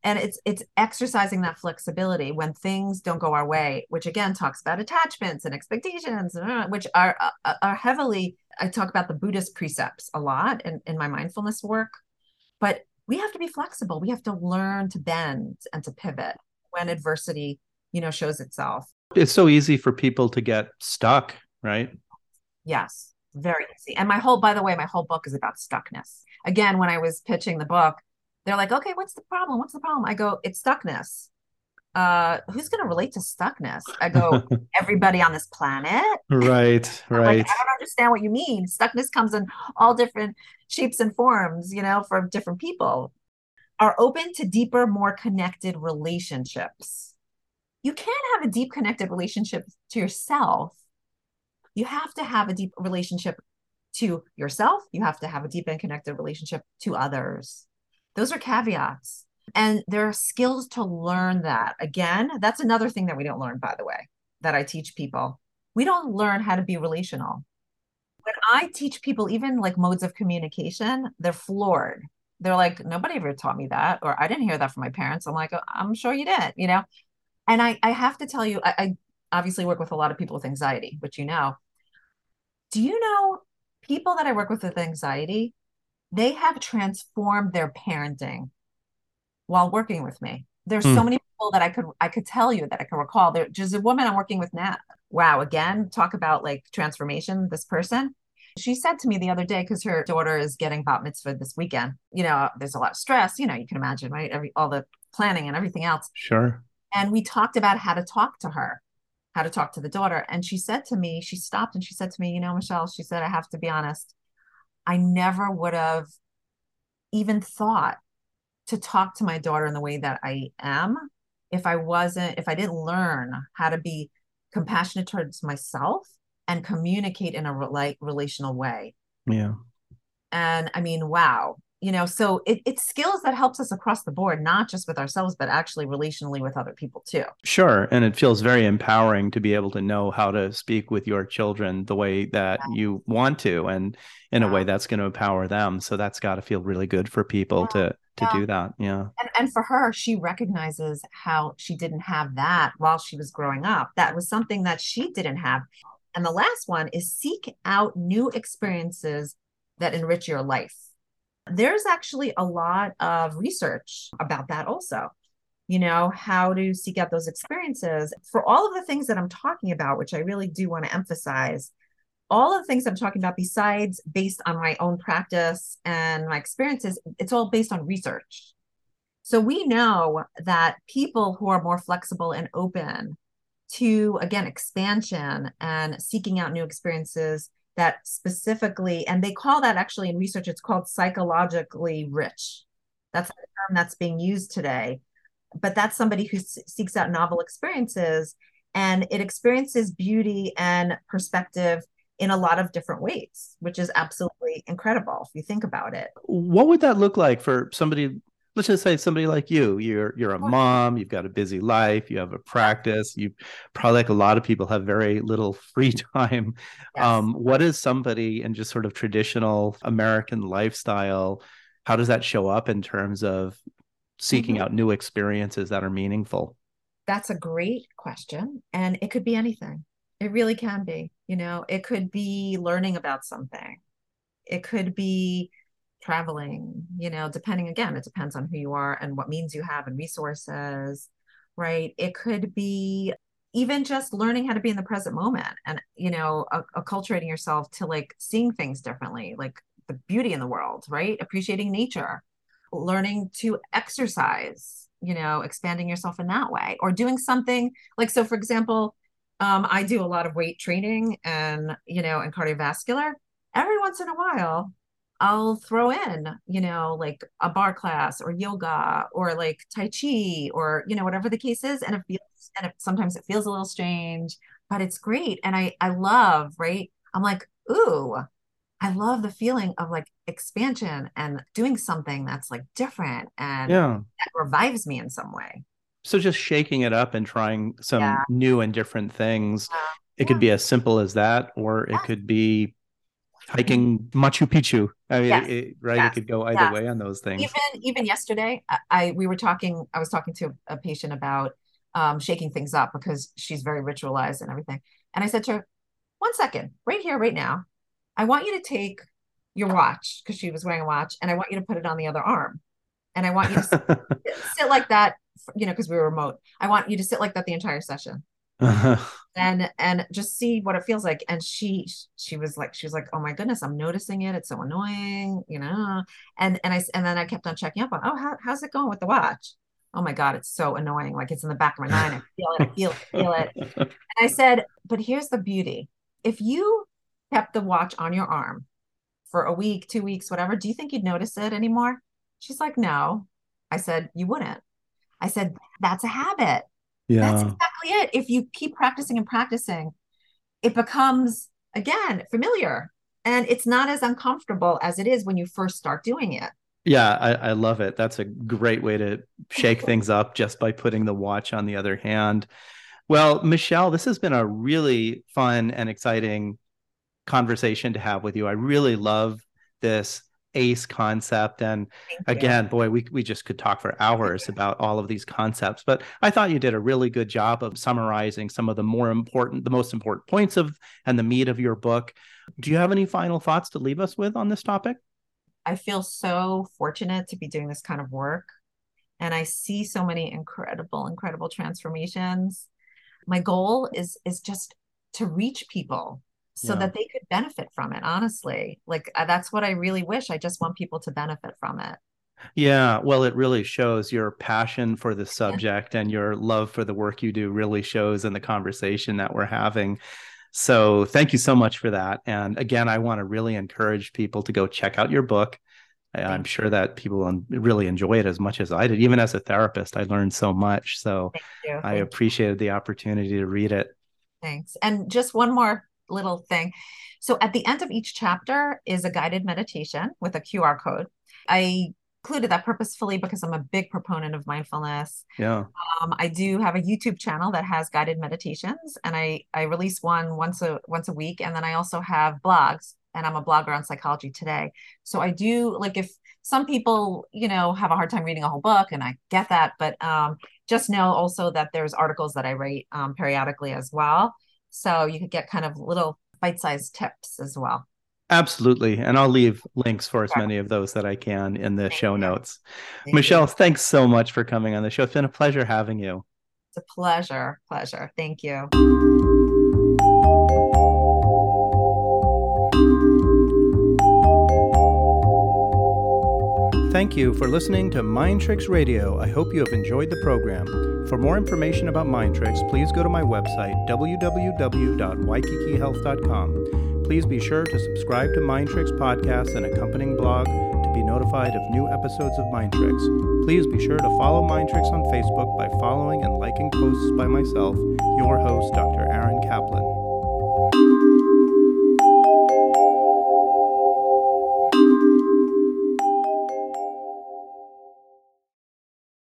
and it's it's exercising that flexibility when things don't go our way which again talks about attachments and expectations uh, which are uh, are heavily i talk about the buddhist precepts a lot in, in my mindfulness work but we have to be flexible we have to learn to bend and to pivot when adversity you know shows itself it's so easy for people to get stuck right yes very easy and my whole by the way my whole book is about stuckness again when i was pitching the book they're like, okay, what's the problem? What's the problem? I go, it's stuckness. Uh, who's going to relate to stuckness? I go, everybody on this planet. right right Like, I don't understand what you mean. Stuckness comes in all different shapes and forms, you know, for different people. Are open to deeper, more connected relationships. You can't have a deep connected relationship to yourself. You have to have a deep relationship to yourself. You have to have a deep and connected relationship to others. Those are caveats. And there are skills to learn that. Again, that's another thing that we don't learn, by the way, that I teach people. We don't learn how to be relational. When I teach people, even like modes of communication, they're floored. They're like, nobody ever taught me that, or I didn't hear that from my parents. I'm like, oh, I'm sure you did, you know? And I, I have to tell you, I, I obviously work with a lot of people with anxiety, which you know. Do you know people that I work with with anxiety? They have transformed their parenting while working with me. There's Hmm. so many people that I could I could tell you that I can recall. There's just a woman I'm working with now. Wow, again, talk about like transformation. This person, she said to me the other day because her daughter is getting bat mitzvah this weekend. You know, there's a lot of stress. You know, you can imagine, right? Every all the planning and everything else. sure And we talked about how to talk to her, how to talk to the daughter. And she said to me, she stopped and she said to me, you know, Michelle, she said, I have to be honest. I never would have even thought to talk to my daughter in the way that I am if I wasn't, if I didn't learn how to be compassionate towards myself and communicate in a rela- relational way. yeah And I mean, wow, you know so it, it's skills that helps us across the board not just with ourselves but actually relationally with other people too sure and it feels very empowering to be able to know how to speak with your children the way that yeah. you want to and in yeah. a way that's going to empower them so that's got to feel really good for people yeah. to to do that yeah and, and for her she recognizes how she didn't have that while she was growing up that was something that she didn't have and the last one is seek out new experiences that enrich your life there's actually a lot of research about that also. You know, how to seek out those experiences. For all of the things that I'm talking about, which I really do want to emphasize, all of the things I'm talking about, besides based on my own practice and my experiences, it's all based on research. So we know that people who are more flexible and open to, again, expansion and seeking out new experiences that specifically, and they call that actually in research, it's called psychologically rich. That's the term that's being used today. But that's somebody who s- seeks out novel experiences and it experiences beauty and perspective in a lot of different ways, which is absolutely incredible if you think about it. What would that look like for somebody let's just say somebody like you you're you're a mom you've got a busy life you have a practice you probably like a lot of people have very little free time. Yes. um, what is somebody in just sort of traditional american lifestyle how does that show up in terms of seeking mm-hmm. out new experiences that are meaningful? That's a great question and it could be anything. It really can be you know it could be learning about something. It could be traveling, you know, depending again, it depends on who you are and what means you have and resources, right? It could be even just learning how to be in the present moment and, you know, acculturating yourself to like seeing things differently, like the beauty in the world, right? Appreciating nature, learning to exercise, you know, expanding yourself in that way or doing something like, so for example, um, I do a lot of weight training and, you know, and cardiovascular. Every once in a while, I'll throw in, you know, like a barre class or yoga or like Tai Chi or, you know, whatever the case is. And it feels, and it, sometimes it feels a little strange, but it's great. And I, I love, right? I'm like, ooh, I love the feeling of like expansion and doing something that's like different and yeah. that revives me in some way. So just shaking it up and trying some yeah. new and different things. Uh, it yeah. could be as simple as that, or it could be hiking Machu Picchu. I mean, yes. it, right? Yes. It could go either yes. way on those things. Even even yesterday, I we were talking. I was talking to a patient about um, shaking things up because she's very ritualized and everything. And I said to her, "One second, right here, right now, I want you to take your watch because she was wearing a watch, and I want you to put it on the other arm, and I want you to sit, sit like that, you know, because we were remote. I want you to sit like that the entire session." Uh-huh. and and just see what it feels like. And she she was like she was like oh my goodness i'm noticing it. It's so annoying you know? And and i and then i kept on checking up on oh how, how's it going with the watch? Oh my god it's so annoying. Like it's in the back of my mind. I feel it i feel it I feel it. And i said but here's the beauty. If you kept the watch on your arm for a week two weeks whatever do you think you'd notice it anymore? She's like no. I said you wouldn't. I said that's a habit yeah. That's exactly it. If you keep practicing and practicing, it becomes again familiar and it's not as uncomfortable as it is when you first start doing it. Yeah, I, I love it. That's a great way to shake things up just by putting the watch on the other hand. Well, Michelle, this has been a really fun and exciting conversation to have with you. I really love this ace concept. And again boy we, we just could talk for hours about all of these concepts but i thought you did a really good job of summarizing some of the more important the most important points of and the meat of your book. Do you have any final thoughts to leave us with on this topic? I feel so fortunate to be doing this kind of work and i see so many incredible incredible transformations. My goal is is just to reach people so yeah. that they could benefit from it honestly like uh, that's what i really wish i just want people to benefit from it yeah well it really shows your passion for the subject and your love for the work you do really shows in the conversation that we're having so thank you so much for that and again i want to really encourage people to go check out your book I'm sure that people really enjoy it as much as I did. Even as a therapist, I learned so much. So I appreciated the opportunity to read it. Thanks. And just one more little thing. So at the end of each chapter is a guided meditation with a QR code. I included that purposefully because I'm a big proponent of mindfulness. Yeah. Um, I do have a YouTube channel that has guided meditations, and I I release one once a once a week, and then I also have blogs, and I'm a blogger on Psychology Today. So I do like if some people you know have a hard time reading a whole book, and I get that, but um, just know also that there's articles that I write um, periodically as well, so you could get kind of little bite-sized tips as well. Absolutely. And I'll leave links for as many of those that I can in the show notes. Thank Michelle, you. thanks so much for coming on the show. It's been a pleasure having you. It's a pleasure. Pleasure. Thank you. Thank you for listening to Mind Tricks Radio. I hope you have enjoyed the program. For more information about Mind Tricks, please go to my website, www.waikikihealth.com please be sure to subscribe to Mind Tricks podcast and accompanying blog to be notified of new episodes of Mind Tricks. Please be sure to follow Mind Tricks on Facebook by following and liking posts by myself, your host, Dr. Aaron Kaplan.